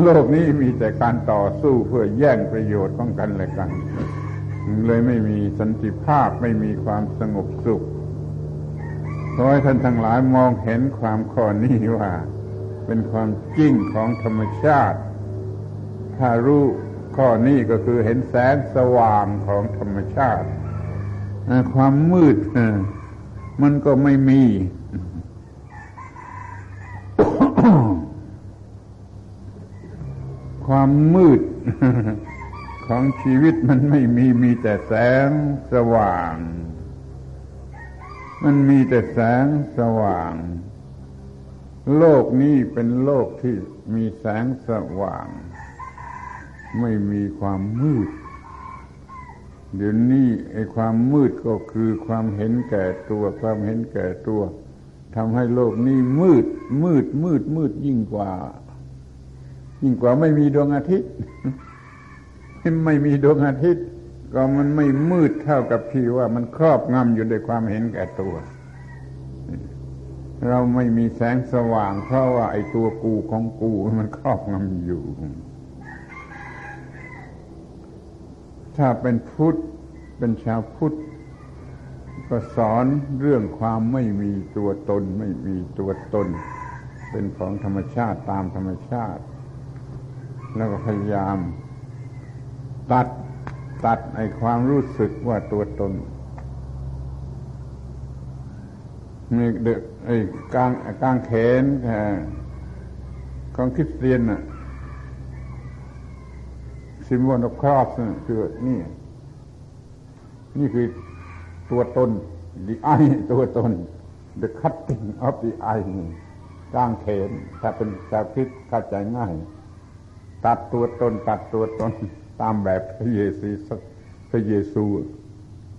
โลกนี้มีแต่การต่อสู้เพื่อแย่งประโยชน์ของกันและกัน เลยไม่มีสันติภาพไม่มีความสงบสุขขอให้ท่านทั้งหลายมองเห็นความข้อนี้ว่า เป็นความจริงของธรรมชาติ ถ้ารู้ข้อนี้ก็คือเห็นแสงสว่างของธรรมชาติ ความมืดมันก็ไม่มี ความมืดของชีวิตมันไม่มีมีแต่แสงสว่าง มันมีแต่แสงสว่าง โลกนี้เป็นโลกที่มีแสงสว่าง ไม่มีความมืด เดี๋ยวนี้ไอ้ความมืดก็คือความเห็นแก่ตัว ความเห็นแก่ตัวทำให้โลกนี้มืด มืดมืดมืดยิ่งกว่า ยิ่งกว่าไม่มีดวงอาทิตย์ไม่มีดวงอาทิตย์ ก็มันไม่มืดเท่ากับที่ว่ามันครอบงำอยู่ในความเห็นแก่ตัว เราไม่มีแสงสว่าง เพราะว่าไอ้ตัวกูของกูมันครอบงำอยู่ ถ้าเป็นพุทธเป็นชาวพุทธก็สอนเรื่องความไม่มีตัวตน ไม่มีตัวตน เป็นของธรรมชาติตามธรรมชาติ แล้วก็พยายาม ตัดตัดไอความรู้สึกว่าตัวตนมีเด็กไอ้กางกางเขนของคริสเตียนน่ะ symbol of cross คือนี่ นี่คือตัวตน the eye ตัวตน the cutting of the eye กางเขนถ้าเป็นชาวคิดเข้าใจง่าย ตัดตัวตนตัดตัวตนตามแบบพระเยซูพระเยซู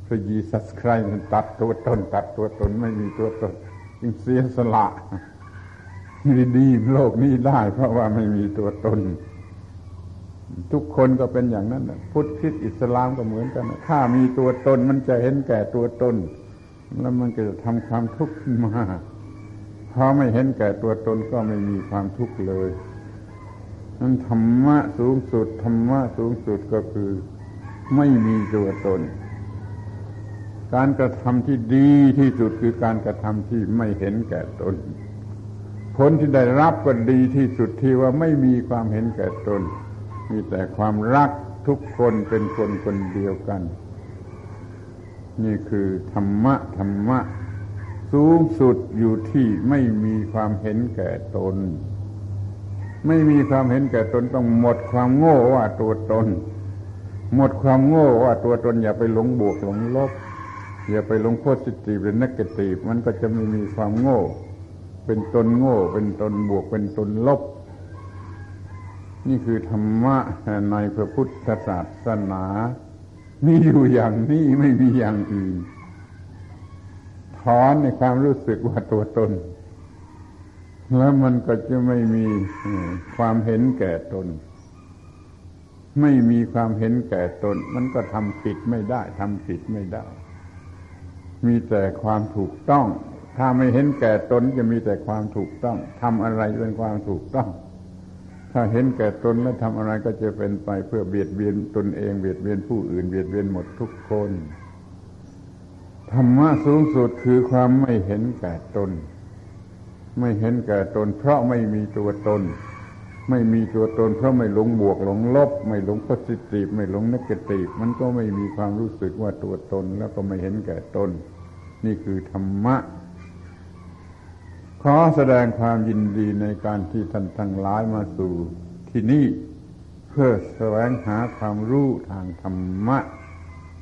พระเยซูคริสต์ตัดตัวตนตัดตัวตนไม่มีตัวตนจึงเสียสละดีๆโลกนี้ได้ เพราะว่าไม่มีตัวตน ทุกคนก็เป็นอย่างนั้นพุทธคริสต์อิสลามก็เหมือนกันถ้ามีตัวตนมันจะเห็นแก่ตัวตน แล้วมันก็จะทำความทุกข์ขึ้นมาพอไม่เห็นแก่ตัวตนก็ไม่มีความทุกข์เลย นั้นธรรมะสูงสุด ธรรมะสูงสุดก็คือไม่มีตัวตน การกระทำที่ดีที่สุดคือการกระทำที่ไม่เห็นแก่ตน ผลที่ได้รับก็ดีที่สุดที่ว่าไม่มีความเห็นแก่ตน มีแต่ความรักทุกคนเป็นคนคนเดียวกัน นี่คือธรรมะธรรมะ สูงสุดอยู่ที่ไม่มีความเห็นแก่ตน ไม่มีความเห็นแก่ตนต้องหมดความโง่ว่าตัวตน หมดความโง่ว่าตัวตน อย่าไปหลงบวกหลงลบ อย่าไปหลงโพสิทีฟหรือนักตีฟมันก็จะไม่มีความโง่ เป็นตนโง่ เป็นตนบวกเป็นตนลบ นี่คือธรรมะในพระพุทธศาสนามีอยู่อย่างนี้ไม่มีอย่างอื่นถอนในความรู้สึกว่าตัวตน แล้วมันก็จะไม่มีความเห็นแก่ตน ไม่มีความเห็นแก่ตน มันก็ทำผิดไม่ได้ทำผิดไม่ได้ มีแต่ความถูกต้อง ถ้าไม่เห็นแก่ตนจะมีแต่ความถูกต้องทำอะไรเป็นความถูกต้อง ถ้าเห็นแก่ตนแล้วทำอะไรก็จะเป็นไปเพื่อเบียดเบียนตนเองเบียดเบียนผู้อื่นเบียดเบียนหมดทุกคนธรรมะสูงสุดคือความไม่เห็นแก่ตน ไม่เห็นแก่ตน เพราะไม่มีตัวตน ไม่มีตัวตน เพราะไม่หลงบวกหลงลบ ไม่หลงโพสิทีฟไม่หลงนกตีฟมันก็ไม่มีความรู้สึกว่าตัวตน แล้วก็ไม่เห็นแก่ตน นี่คือธรรมะ ขอแสดงความยินดีในการที่ท่านทั้งหลายมาสู่ที่นี่เพื่อแสวงหาความรู้ทางธรรมะ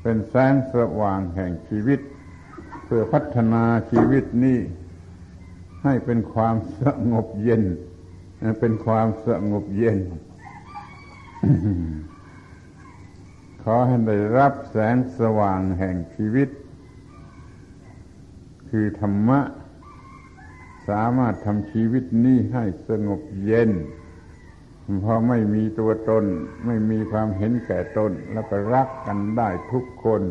เป็นแสงสว่างแห่งชีวิต เพื่อพัฒนาชีวิตนี้ ให้เป็นความสงบเย็น เป็นความสงบเย็น ขอให้ได้รับแสงสว่างแห่งชีวิต คือธรรมะ สามารถทำชีวิตนี้ให้สงบเย็นเพราะไม่มีตัวตน ไม่มีความเห็นแก่ตน แล้วก็รักกันได้ทุกคน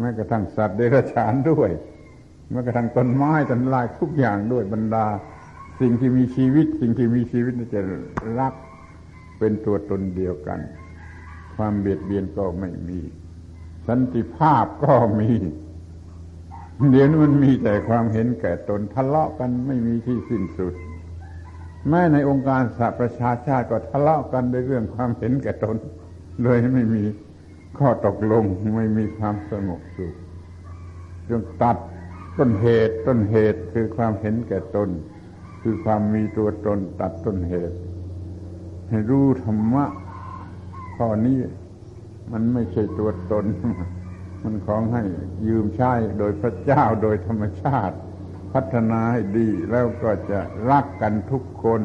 แม้กระทั่งสัตว์เดรัจฉานด้วย แม้กระทั่งต้นไม้ต้นลายทุกอย่างด้วยบรรดา สิ่งที่มีชีวิต สิ่งที่มีชีวิตจะรักเป็นตัวตนเดียวกัน ความเบียดเบียนก็ไม่มี สันติภาพก็มี เดี๋ยวนี้มันมีแต่ความเห็นแก่ตนทะเลาะกันไม่มีที่สิ้นสุด แม้ในองค์การสหประชาชาติก็ทะเลาะกันด้วยเรื่องความเห็นแก่ตนโดยไม่มีข้อตกลงไม่มีความสงบสุขจงตัด ต้นเหตุต้นเหตุคือความเห็นแก่ตน คือความมีตัวตนตัดต้นเหตุ ให้รู้ธรรมะข้อนี้มันไม่ใช่ตัวตน มันของให้ยืมใช้โดยพระเจ้าโดยธรรมชาติ พัฒนาให้ดีแล้วก็จะรักกันทุกคน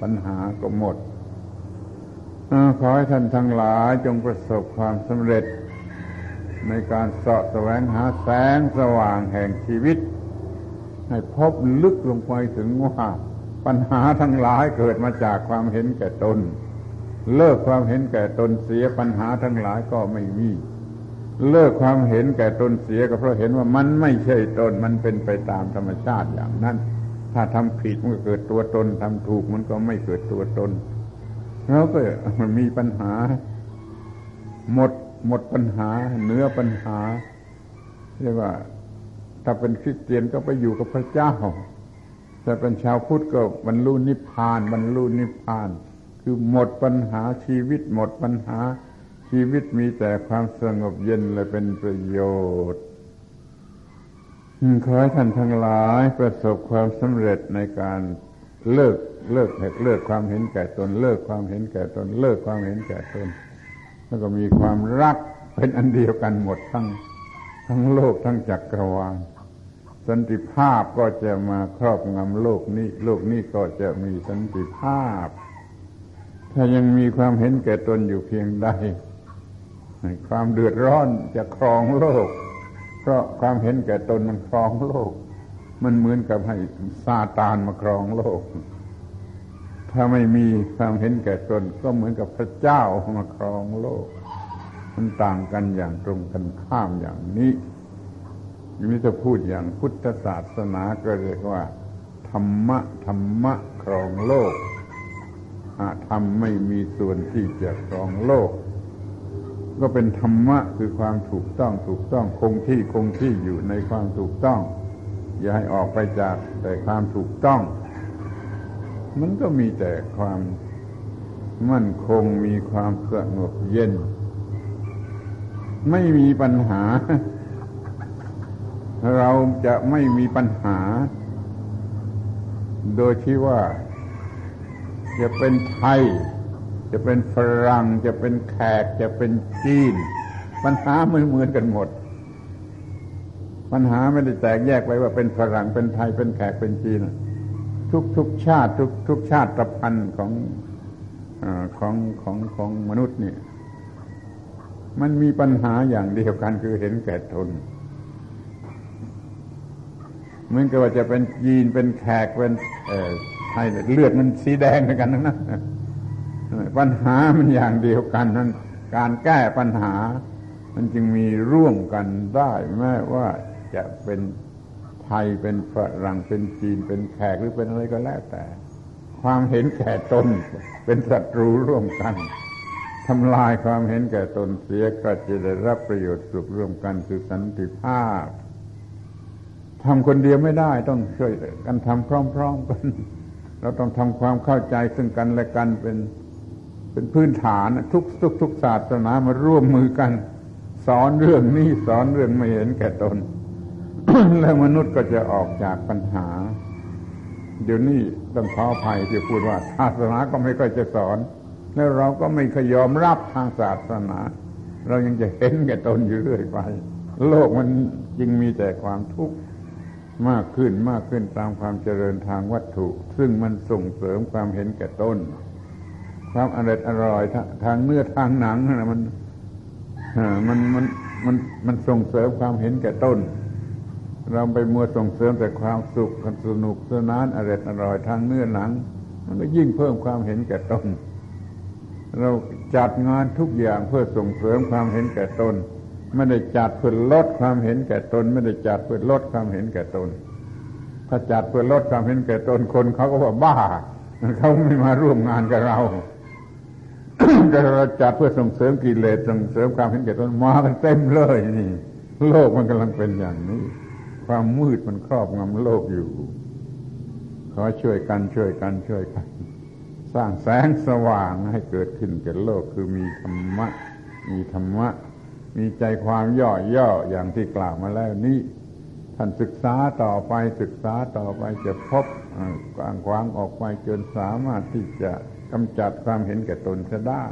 ปัญหาก็หมดขอให้ท่านทั้งหลายจงประสบความสำเร็จ ในการเสาะแสวงหาแสงสว่างแห่งชีวิต ให้พบลึกลงไปถึงว่าปัญหาทั้งหลายเกิดมาจากความเห็นแก่ตน เลิกความเห็นแก่ตนเสียปัญหาทั้งหลายก็ไม่มี เลิกความเห็นแก่ตนเสียก็เพราะเห็นว่ามันไม่ใช่ตนมันเป็นไปตามธรรมชาติอย่างนั้น ถ้าทำผิดมันก็เกิดตัวตนทำถูกมันก็ไม่เกิดตัวตนแล้วก็มันมีปัญหา หมด หมดปัญหาเหนือปัญหาเรียกว่า ถ้าเป็นคริสเตียนก็ไปอยู่กับพระเจ้าถ้าเป็นชาวพุทธก็บรรลุนิพพานบรรลุนิพพาน คือหมดปัญหาชีวิตหมดปัญหาชีวิตมีแต่ความสงบเย็นและเป็นประโยชน์ขอให้ท่านทั้งหลายประสบความสำเร็จในการเลิกเลิกเลิกความเห็นแก่ตน เลิกความเห็นแก่ตน เลิกความเห็นแก่ตน แล้วก็มีความรักเป็นอันเดียวกันหมดทั้งทั้งโลกทั้งจักรวาลสันติภาพก็จะมาครอบงำโลกนี้ โลกนี้ก็จะมีสันติภาพ ถ้ายังมีความเห็นแก่ตนอยู่เพียงใด ความเดือดร้อนจะครองโลก เพราะความเห็นแก่ตนมันครองโลก มันเหมือนกับให้ซาตานมาครองโลก ถ้าไม่มีความเห็นแก่ตนก็เหมือนกับพระเจ้ามาครองโลก มันต่างกันอย่างตรงกันข้ามอย่างนี้นี่จะพูดอย่างพุทธศาสนาก็เรียกว่า ธรรมะ ธรรมะครองโลกอาธรรมไม่มีส่วนที่จะครองโลก ก็เป็นธรรมะคือความถูกต้องถูกต้องคงที่คงที่อยู่ในความถูกต้อง อย่าให้ออกไปจากแต่ความถูกต้อง มันก็มีแต่ความมั่นคงมีความสงบเย็น ไม่มีปัญหา เราจะไม่มีปัญหา โดยที่ว่า จะเป็นไทย จะเป็นฝรั่ง จะเป็นแขก จะเป็นจีน ปัญหาไม่เหมือนกันหมด ปัญหาไม่ได้แตกแยกไปว่าเป็นฝรั่งเป็นไทยเป็นแขกเป็นจีน ทุกทุกชาติ ทุกทุกชาติตะพันธ์ของอของของของมนุษย์นี่มันมีปัญหาอย่างเดียวกันคือเห็นแก่ตนเหมือนกับว่าจะเป็นยีนเป็นแขกเป็นให้เลือดมันสีแดงเหมือนกันนะปัญหามันอย่างเดียวกันนั้น การแก้ปัญหา มันจึงมีร่วมกันได้แม้ว่าจะเป็น ไทยเป็นฝรั่งเป็นจีนเป็นแขกหรือเป็นอะไรก็แล้วแต่ ความเห็นแก่ตนเป็นศัตรูร่วมกันทำลายความเห็นแก่ตนเสียก็จะได้รับประโยชน์สุขร่วมกันคือสันติภาพทำคนเดียวไม่ได้ต้องช่วยกันทำพร้อม ๆกัน เราต้องทำความเข้าใจซึ่งกันและกันเป็นเป็นพื้นฐานทุกทุกทุกศาสนามาร่วมมือกัน สอนเรื่องนี้สอนเรื่องไม่เห็นแก่ตน แล้วมนุษย์ก็จะออกจากปัญหา เดี๋ยวนี้ต้องขออภัยที่พูดว่าศาสนาก็ไม่ค่อยจะสอน แล้วเราก็ไม่เคยยอมรับทางศาสนา เรายังจะเห็นแก่ตนอยู่เรื่อยไป โลกมันจึงมีแต่ความทุกข์มากขึ้นมากขึ้นตามความเจริญทางวัตถุ ซึ่งมันส่งเสริมความเห็นแก่ตนความอร่อยอร่อยทางเนื้อทางหนังนะมันมันมันมันมันส่งเสริมความเห็นแก่ต้น เราไปมัวส่งเสริมแต่ความสุขกันสนุกสนานอร่อยอร่อยทางเนื้อหนัง มันก็ยิ่งเพิ่มความเห็นแก่ตนเราจัดงานทุกอย่างเพื่อส่งเสริมความเห็นแก่ตนไม่ได้จัดเพื่อลดความเห็นแก่ตน ไม่ได้จัดเพื่อลดความเห็นแก่ตน ถ้าจัดเพื่อลดความเห็นแก่ตนคนเขาก็ว่าบ้าเขาไม่มาร่วมงานกับเราแต่เราจัดเพื่อส่งเสริมกิเลสส่งเสริมความเห็นแก่ตนมากันเต็มเลยนี่ โลกมันกำลังเป็นอย่างนี้ ความมืดมันครอบงำโลกอยู่ ขอช่วยกันช่วยกันช่วยกัน สร้างแสงสว่างให้เกิดขึ้นแก่โลกคือมีธรรมะ มีธรรมะ มีใจความย่อย่ออย่างที่กล่าวมาแล้วนี้ท่านศึกษาต่อไปศึกษาต่อไปจะพบกว้างขวางออกไปจนสามารถที่จะกำจัดความเห็นแก่ตนจะได้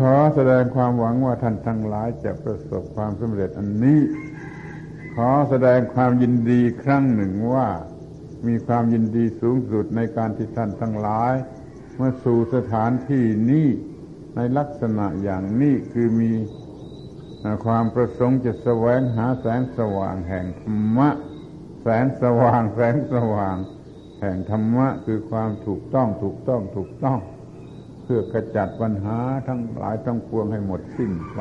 ขอแสดงความหวังว่าท่านทั้งหลายจะประสบความสำเร็จอันนี้ ขอแสดงความยินดีครั้งหนึ่งว่ามีความยินดีสูงสุดในการที่ท่านทั้งหลาย เมื่อสู่สถานที่นี้ในลักษณะอย่างนี้คือมีความประสงค์จะแสวงหาแสงสว่างแห่งธรรมะ แสงสว่าง แสงสว่าง แห่งธรรมะ คือความถูกต้องถูกต้องถูกต้อง เพื่อกระจัดปัญหาทั้งหลายทั้งปวงให้หมดสิ้นไป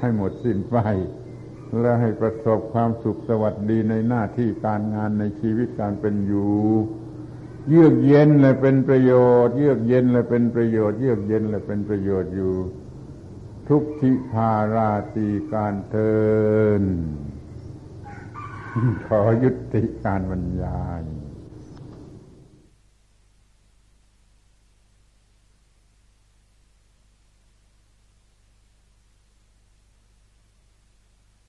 ให้หมดสิ้นไป และให้ประสบความสุขสวัสดีในหน้าที่การงานในชีวิตการเป็นอยู่ เยือกเย็นเลยเป็นประโยชน์ เยือกเย็นเลยเป็นประโยชน์ เยือกเย็นเลยเป็นประโยชน์อยู่ ทุกทิพาราตีการเทินขอยุติการบรรยาย